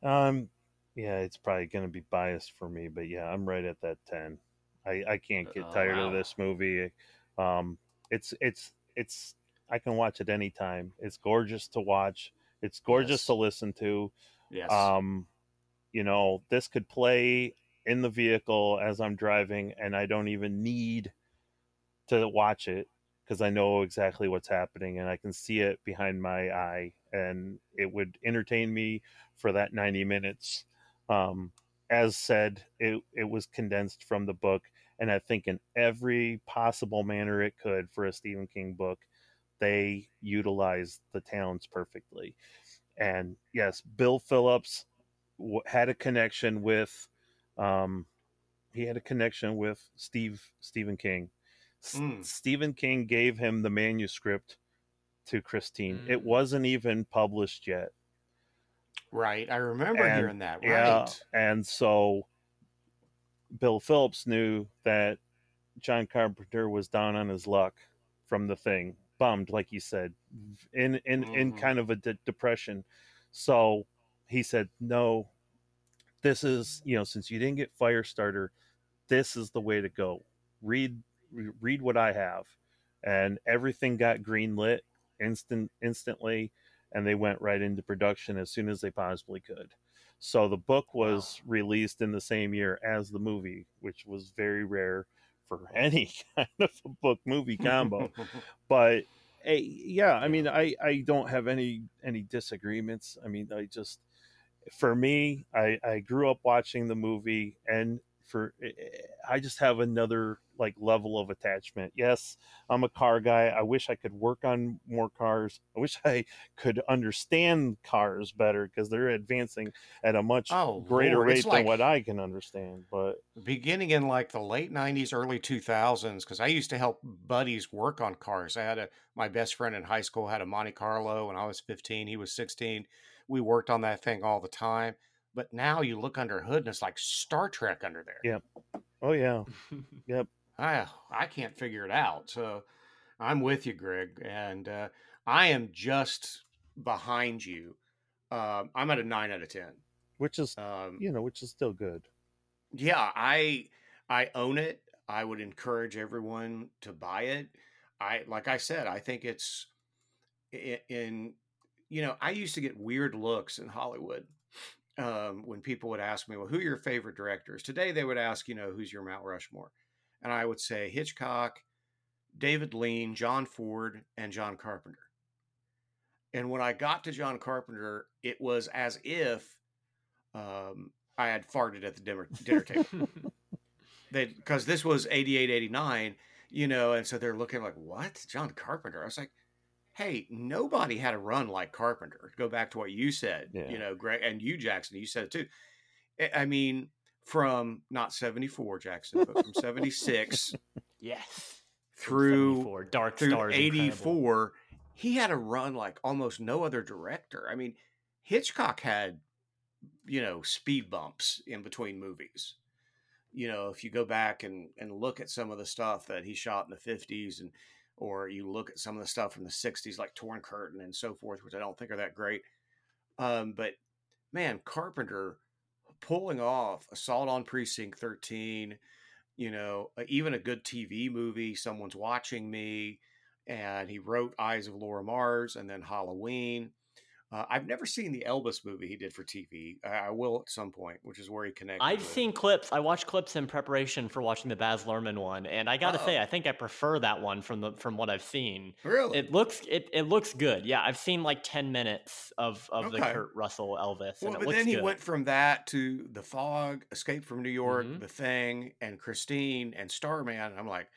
Um, yeah, it's probably going to be biased for me, but yeah, I'm right at that ten. I I can't get Oh, tired of this movie. Um, it's it's it's I can watch it anytime. It's gorgeous to watch. It's gorgeous Yes. to listen to. Yes. Um, you know, this could play in the vehicle as I'm driving, and I don't even need to watch it because I know exactly what's happening and I can see it behind my eye, and it would entertain me for that 90 minutes. Um, as said, it it was condensed from the book, and I think in every possible manner it could for a Stephen King book, they utilized the towns perfectly. And yes, Bill Phillips w- had a connection with, um, he had a connection with Steve Stephen King. S- Mm. Stephen King gave him the manuscript to Christine. It Mm. wasn't even published yet. right. I remember and- hearing that. Yeah, Right. and so Bill Phillips knew that John Carpenter was down on his luck from the thing, bummed, like you said, in in in Mhm. kind of a de- depression. So he said, "No, this is you know since you didn't get Firestarter, this is the way to go. Read read what I have." And everything got greenlit instant instantly, and they went right into production as soon as they possibly could. So the book was released in the same year as the movie, which was very rare for any kind of a book movie combo. but eh, yeah, I mean, I I don't have any any disagreements. I mean, I just for me, I I grew up watching the movie, and for eh, I just have another like level of attachment. Yes, I'm a car guy. I wish I could work on more cars. I wish I could understand cars better because they're advancing at a much Oh, greater Lord, rate than what I can understand. But beginning in like the late 90s early 2000s because i used to help buddies work on cars i had a my best friend in high school had a monte carlo when i was 15 he was 16 we worked on that thing all the time but now you look under hood and it's like star trek under there Yeah. oh yeah, I I can't figure it out. So I'm with you, Greg, and uh, I am just behind you. Um, I'm at a nine out of ten. which is Um, you know which is still good. yeah, I I own it. I would encourage everyone to buy it. I like I said, I think it's in you know, I used to get weird looks in Hollywood um, when people would ask me, "Well, who are your favorite directors?" Today they would ask, you know, "Who's your Mount Rushmore?" And I would say Hitchcock, David Lean, John Ford, and John Carpenter. And when I got to John Carpenter, it was as if um, I had farted at the dinner, dinner table. Because this was 88 89 you know and so they're looking like what? John carpenter? I was like hey nobody had a run like carpenter. Go back to what you said Yeah. you know greg and you jackson you said it too. I- i mean from not 74 jackson but from 76 yes. through Dark through Stars. incredible. 84 he had a run like almost no other director i mean hitchcock had you know speed bumps in between movies you know if you go back and and look at some of the stuff that he shot in the 50s and or you look at some of the stuff from the 60s like torn curtain and so forth which i don't think are that great um but man carpenter pulling off assault on precinct 13 you know uh, even a good tv movie someone's watching me and he wrote eyes of laura mars and then halloween uh, i've never seen the elvis movie he did for tv i I will at some point which is where he connected I've with- seen clips. I watched clips in preparation for watching the Baz Luhrmann one, and I got to say, I think I prefer that one from the from what I've seen. really It looks it, it looks good. Yeah, I've seen like ten minutes of of the Okay. Kurt Russell Elvis, Well, and it but looks then he good. went from that to The Fog, Escape from New York, Mhm. The Thing, and Christine and Starman. And I'm like,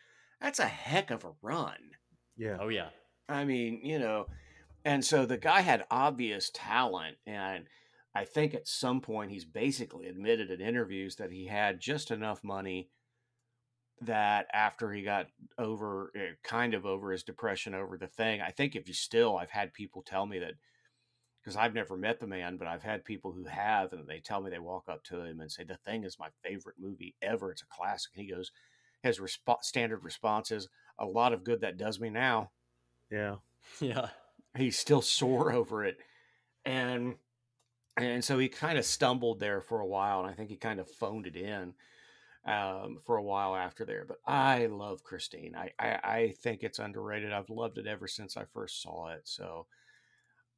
that's a heck of a run. Yeah, oh yeah, I mean, you know, and so the guy had obvious talent and I think at some point he's basically admitted in interviews that he had just enough money that after he got over eh, kind of over his depression over the thing, I think if you still I've had people tell me that because I've never met the man, but I've had people who have, and they tell me they walk up to him and say, "The Thing is my favorite movie ever. It's a classic." And he goes, his resp- standard response is, "A lot of good that does me now." Yeah, Yeah. He's still sore over it, and and so he kind of stumbled there for a while, and I think he kind of phoned it in um, for a while after there. But I love Christine. I, I I think it's underrated. I've loved it ever since I first saw it. So,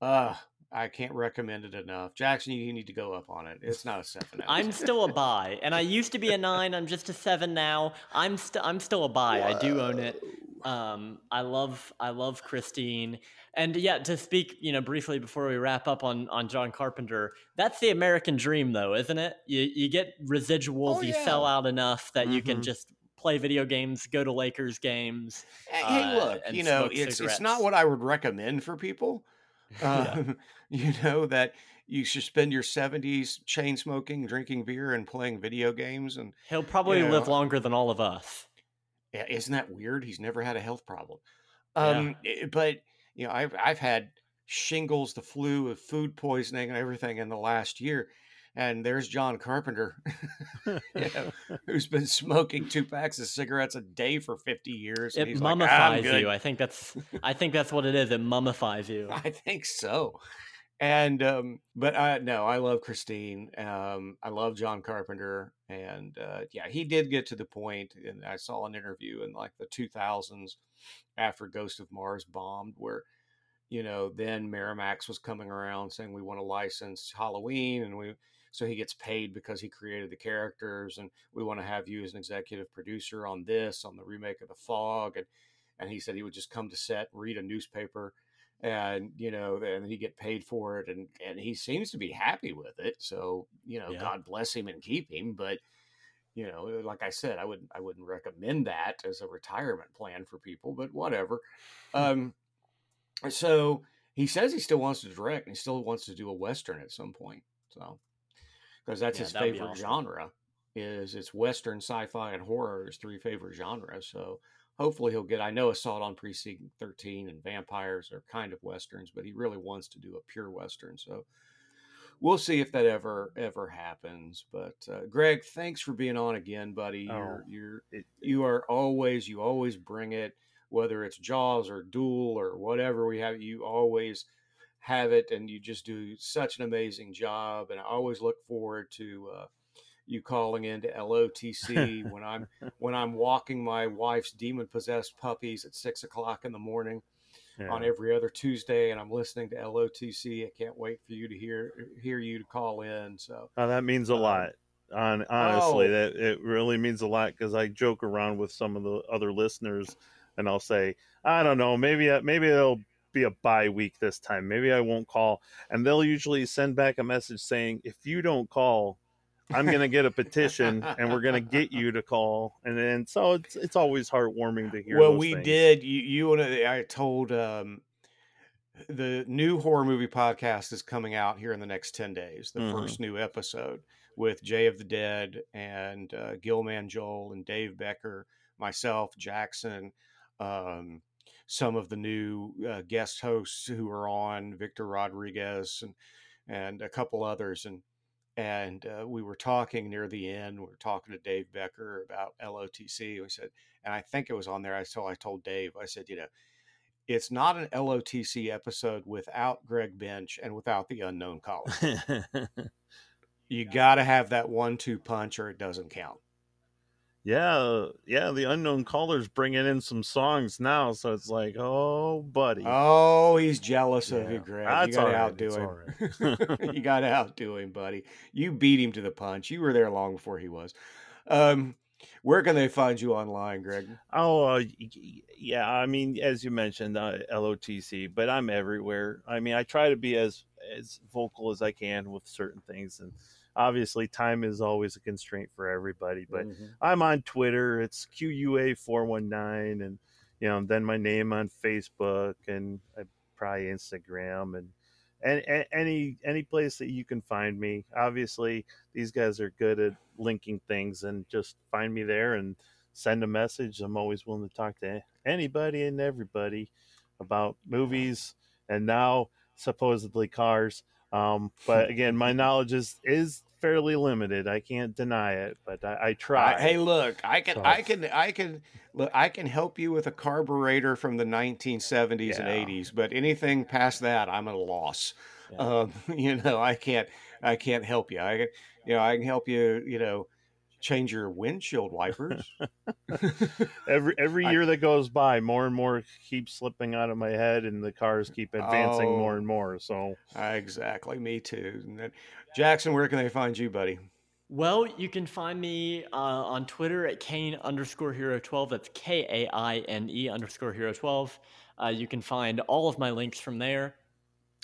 uh, I can't recommend it enough. Jackson, you need to go up on it. It's not a seven. I'm still a buy, and I used to be a nine. I'm just a seven now. I'm still I'm still a buy. I do own it. Um, I love I love Christine, and yeah. To speak, you know, briefly before we wrap up on on John Carpenter, that's the American dream, though, isn't it? You you get residuals, Oh, you sell out enough that you can Mhm. just play video games, go to Lakers games. Hey, hey, uh, look, and you know, smoke it's it's not what I would recommend for people. Yeah. Um, you know that you should spend your seventies chain smoking, drinking beer, and playing video games. And He'll probably you live longer than all of us. Yeah, isn't that weird? He's never had a health problem. Um, eh, but you know, I've I've had shingles, the flu, of food poisoning, and everything in the last year. And there's John Carpenter, you know, who's been smoking two packs of cigarettes a day for 50 years. and It he's like, "I'm mummifies you. I think that's I think that's what it is. It mummifies you. I think so. And um, but uh, no, I love Christine. Um, I love John Carpenter, and uh, yeah, he did get to the point. And I saw an interview in like the 2000s after Ghost of Mars bombed, where you know then Miramax was coming around saying we want to license Halloween, and we so he gets paid because he created the characters, and we want to have you as an executive producer on this, on the remake of The Fog, and and he said he would just come to set, read a newspaper and you know and he get paid for it and and he seems to be happy with it so you know Yeah. god bless him and keep him but you know like i said i wouldn't i wouldn't recommend that as a retirement plan for people but whatever um so he says he still wants to direct and he still wants to do a western at some point so because that's Yeah, his favorite awesome. genre is it's western sci-fi and horror his three favorite genres so hopefully he'll get i know i saw it on precinct 13 and vampires are kind of westerns but he really wants to do a pure western so we'll see if that ever ever happens but uh, greg thanks for being on again buddy. You're Oh, you're it- you are always you always bring it whether it's jaws or duel or whatever we have you always have it and you just do such an amazing job and i always look forward to uh, you calling into lotc when i'm when i'm walking my wife's demon possessed puppies at six o'clock in the morning on every other tuesday and i'm listening to lotc i can't wait for you to hear hear you to call in so Oh, that means a Um, lot. On honestly, oh. that it really means a lot because I joke around with some of the other listeners, and I'll say, I don't know, maybe maybe it'll be a bye week this time. Maybe I won't call, and they'll usually send back a message saying, if you don't call, I'm gonna get a petition, and we're gonna get you to call, and then so it's it's always heartwarming to hear. well we things. did you, you and I- told um the new horror movie podcast is coming out here in the next 10 days the Mhm. first new episode with jay of the dead and uh, gilman joel and dave becker myself jackson um, some of the new uh, guest hosts who are on victor rodriguez and and a couple others and and uh, we were talking near the end. We were talking to Dave Becker about LOTC. We said, and I think it was on there. I told I told Dave. I said, you know, it's not an LOTC episode without Greg Bench and without the unknown caller. You got to have that one-two punch, or it doesn't count. Yeah, yeah. The unknown callers bringing in some songs now, so it's like, oh, buddy. Oh, he's jealous of you, Greg. That's you got to outdo him. right. you got to outdo him, buddy. You beat him to the punch. You were there long before he was. Um, where can they find you online, Greg? Oh, uh, yeah. I mean, as you mentioned, uh, LOTC, but I'm everywhere. I mean, I try to be as as vocal as I can with certain things, and obviously, time is always a constraint for everybody. But Mhm. I'm on Twitter. It's QUA four one nine, and you know, then my name on Facebook and I probably Instagram and and, any any place that you can find me. Obviously, these guys are good at linking things, and just find me there and send a message. I'm always willing to talk to anybody and everybody about movies and now supposedly cars. Um, but again, my knowledge is is fairly limited. I can't deny it, but I, I try. I, hey, look, I can, So- I can, I can, look, I can help you with a carburetor from the 1970s Yeah. and 80s, but anything past that, I'm at a loss. Yeah. Um, you know, I can't, I can't help you. I can, you know, I can help you, you know, change your windshield wipers. every every I- year that goes by, more and more keep slipping out of my head, and the cars keep advancing more Oh. and more. So exactly, me too. And then, Jackson, where can they find you, buddy? Well, you can find me uh, on Twitter at Kaine underscore hero 12. That's K A I N E underscore hero 12. Uh, you can find all of my links from there.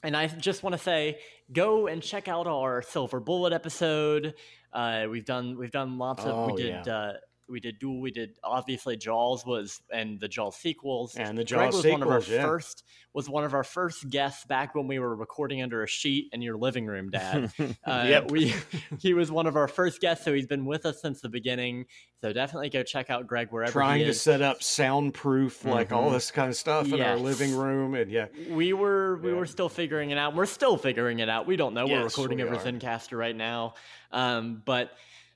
And I just want to say, go and check out our Silver Bullet episode. Uh, we've done we've done lots of Oh, we did uh, we did Duel. We did obviously Jaws was and the Jaws sequels. And the Greg Jaws was one of our yeah. first was one of our first guests back when we were recording under a sheet in your living room, Dad. Uh, Yep. we he was one of our first guests, so he's been with us since the beginning. So definitely go check out Greg wherever Trying to set up soundproof, like all Mhm. this kind of stuff in our living room, and yeah, we were we Yeah. were still figuring it out. We're still figuring it out. We don't know. we're recording we over are. Zencastr right now, um, but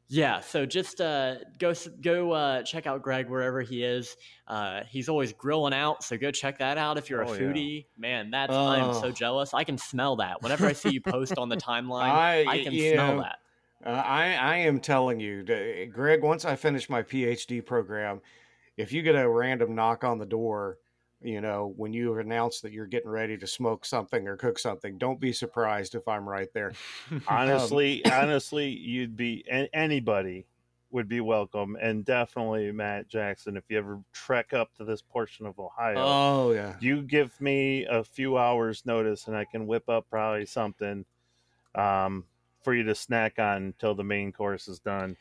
yeah. So just uh, go go uh, check out Greg wherever he is. Uh, he's always grilling out, so go check that out if you're a Oh, yeah. foodie. Man, that's I am so Oh. jealous. I can smell that whenever I see you post on the timeline. I- I, can smell know, that. Uh, I I am telling you, Greg. Once I finish my PhD program, if you get a random knock on the door, you know when you announce that you're getting ready to smoke something or cook something, don't be surprised if I'm right there. honestly, honestly, you'd be anybody would be welcome, and definitely Matt Jackson if you ever trek up to this portion of Ohio. Oh yeah, you give me a few hours notice and I can whip up probably something um, for you to snack on until the main course is done.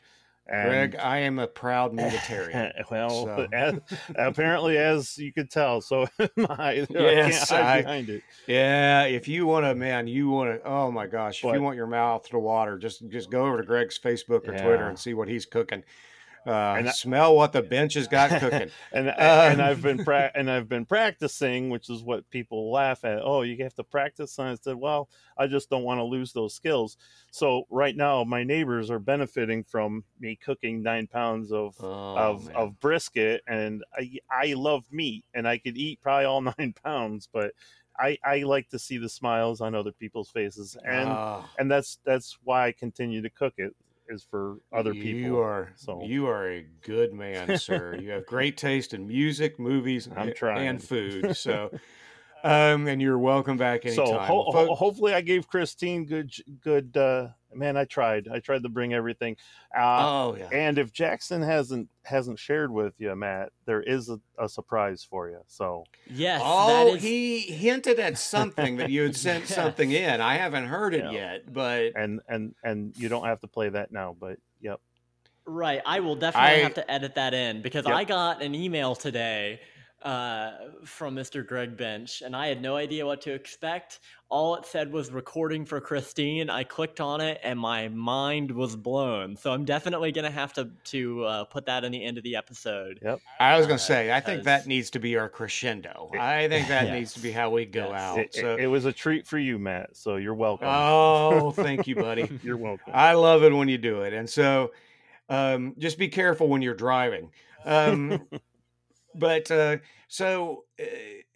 And, Greg, I am a proud militarian. well, so. as, apparently, as you could tell, so am I. Yes, I I- behind it. Yeah, if you want to, man, you want to. Oh my gosh, if you want your mouth to water, just just go over to Greg's Facebook or Twitter and see what he's cooking. Uh, And I- smell what the bench has got cooking. and Uh, and I've been pra- and I've been practicing, which is what people laugh at. Oh, you have to practice. And I said, well, I just don't want to lose those skills. So right now, my neighbors are benefiting from me cooking nine pounds of Oh, of, of brisket, and I I love meat, and I could eat probably all nine pounds, but I I like to see the smiles on other people's faces, and Ah, and that's that's why I continue to cook it is for other You people. You are So- you are a good man, sir. you have great taste in music, movies, I'm and- trying. and food. So, um, and you're welcome back anytime. So ho- ho- hopefully, I gave Christine good good. Uh, man, I tried. I tried to bring everything. Uh, oh yeah. and if Jackson hasn't hasn't shared with you, Matt, there is a, a surprise for you. So Yes, Oh, that is. he hinted at something that you had sent Yes. something in. I haven't heard it Yeah. yet, but and and and you don't have to play that now, but yep. Right. I will definitely I- have to edit that in because Yep. I got an email today uh, from Mr. Greg Bench and I had no idea what to expect. All it said was recording for Christine. I clicked on it and my mind was blown. So I'm definitely going to have to to uh, put that in the end of the episode. Yep. I was going Uh, to say, I think that needs to be our crescendo. I think that Yes. needs to be how we go Yes. out. It, so, it, it was a treat for you, Matt. So you're welcome. oh, thank you, buddy. you're welcome. I love it when you do it. And so, um, just be careful when you're driving. Um, but uh, so, uh,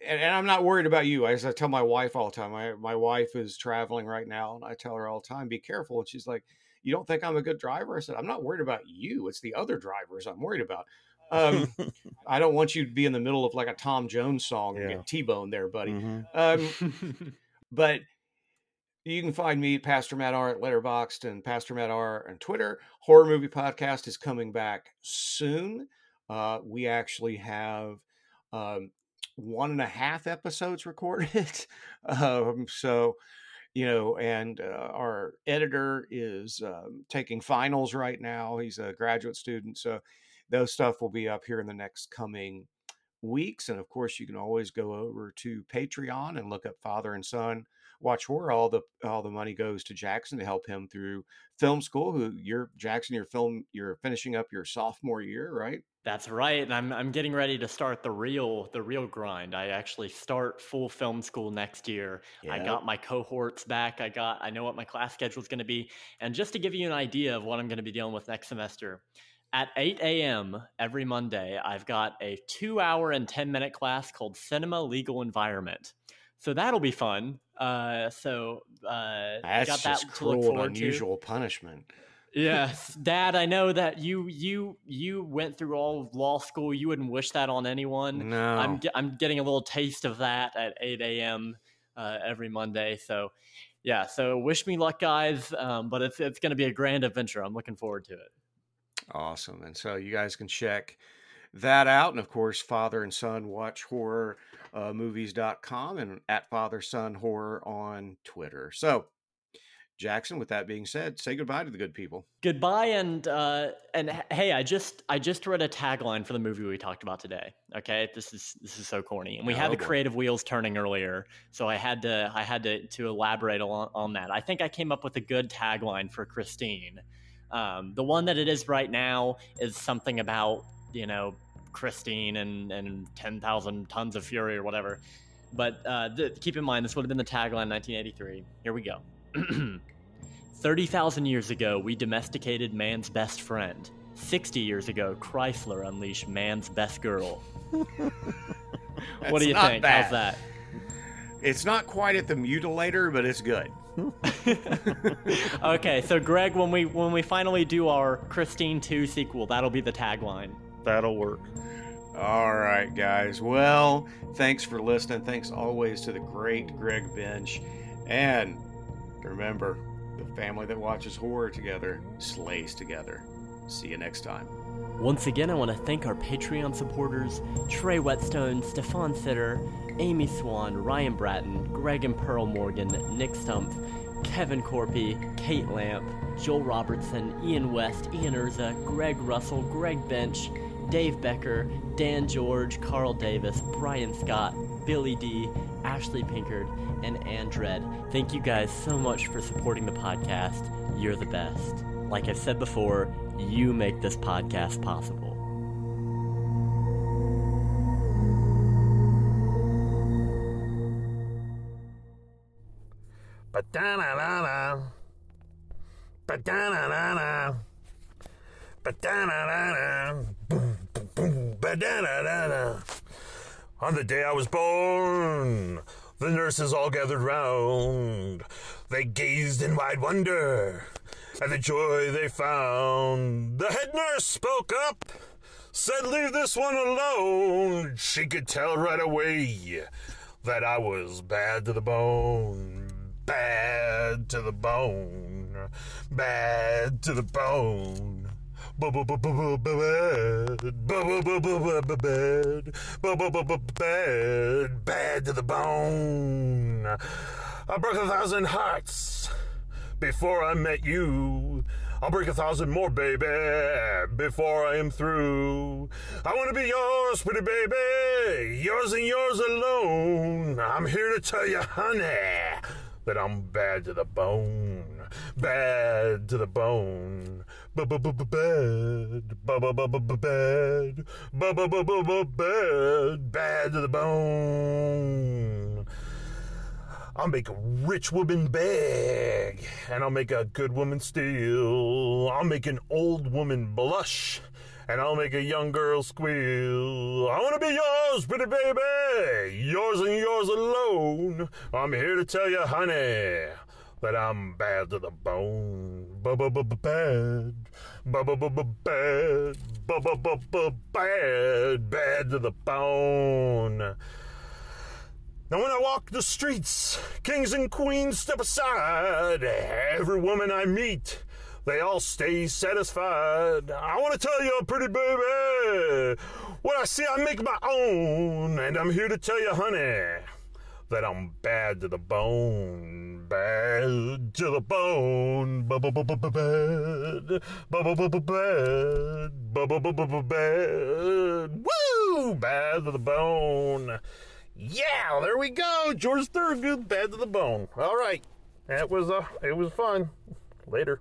and, and I'm not worried about you. As I tell my wife all the time, my my wife is traveling right now, and I tell her all the time, "Be careful." And she's like, "You don't think I'm a good driver?" I said, "I'm not worried about you. It's the other drivers I'm worried about." Um, I don't want you to be in the middle of like a Tom Jones song and get T-boned there, buddy. Mhm. Um, but you can find me, Pastor Matt R, at Letterboxd and Pastor Matt R on Twitter. Horror Movie Podcast is coming back soon. Uh, we actually have um, one and a half episodes recorded. um, so, you know, and uh, our editor is um, taking finals right now. He's a graduate student. So, those stuff will be up here in the next coming weeks. And of course, you can always go over to Patreon and look up Father and Son Watch Horror. All the all the money goes to Jackson to help him through film school. Who you're Jackson? You're film. You're finishing up your sophomore year, right? That's right. And I'm I'm getting ready to start the real the real grind. I actually start full film school next year. I got my cohorts back. I got I know what my class schedule is going to be. And just to give you an idea of what I'm going to be dealing with next semester, at 8 a.m. every Monday, I've got a two hour and 10 minute class called Cinema Legal Environment. So that'll be fun. Uh, so uh, That's got just that to cruel and forward to. unusual punishment. Yes, Dad, I know that you you you went through all of law school. You wouldn't wish that on anyone. No, I'm I'm getting a little taste of that at 8 a.m. Uh, every Monday. So, yeah. So wish me luck, guys. Um, but it's it's going to be a grand adventure. I'm looking forward to it. Awesome. And so you guys can check that out. And of course, Father and Son Watch Horror uh, Movies.com and at Father Son Horror on Twitter. So, Jackson, with that being said, say goodbye to the good people. Goodbye, and uh, and hey, I just I just read a tagline for the movie we talked about today. Okay, this is this is so corny, and we had Oh, the boy. creative wheels turning earlier, so I had to I had to to elaborate on, on that. I think I came up with a good tagline for Christine. Um, the one that it is right now is something about you know Christine and and ten thousand tons of fury or whatever. But uh, th- keep in mind, this would have been the tagline 1983. Here we go. 30,000 years ago, we domesticated man's best friend. 60 years ago, Chrysler unleashed man's best girl. what do you think? bad. How's that? It's not quite at the mutilator, but it's good. okay, so Greg, when we when we finally do our Christine 2 sequel, that'll be the tagline. That'll work. All right, guys. Well, thanks for listening. Thanks always to the great Greg Bench. And remember, the family that watches horror together slays together. See you next time. Once again, I want to thank our Patreon supporters Trey Whetstone, Stefan Sitter, Amy Swan, Ryan Bratton, Greg and Pearl Morgan, Nick Stumpf, Kevin Corpy, Kate Lamp, Joel Robertson, Ian West, Ian Urza, Greg Russell, Greg Bench, Dave Becker, Dan George, Carl Davis, Brian Scott, Billy D, Ashley Pinkard, and Andred. Thank you guys so much for supporting the podcast. You're the best. Like I've said before, you make this podcast possible. Ba-da-na-na-na. Ba-da-na-na-na. Ba-da-na-na-na. On the day I was born, the nurses all gathered round. They gazed in wide wonder at the joy they found. The head nurse spoke up, said, Leave this one alone. She could tell right away that I was bad to the bone. Bad to the bone. Bad to the bone. Bad, bad, bad to the bone. I broke a thousand hearts before I met you. I'll break a thousand more, baby, before I am through. I want to be yours, pretty baby, yours and yours alone. I'm here to tell you, honey, that I'm bad to the bone, bad to the bone. Bad, bad, bad, bad bad to the bone. I'll make a rich woman beg, and I'll make a good woman steal. I'll make an old woman blush, and I'll make a young girl squeal. I want to be yours, pretty baby, yours and yours alone. I'm here to tell you, honey, that I'm bad to the bone. Bad, bad, bad, bad to the bone. Now, when I walk the streets, kings and queens step aside. Every woman I meet, they all stay satisfied. I want to tell you, pretty baby, what I see, I make my own. And I'm here to tell you, honey, that I'm bad to the bone. Bad to the bone. Bad. Bad. Bad. Woo! Bad to the bone. Yeah, there we go. George Thorogood, bad to the bone. All right. That was uh it was fun. Later.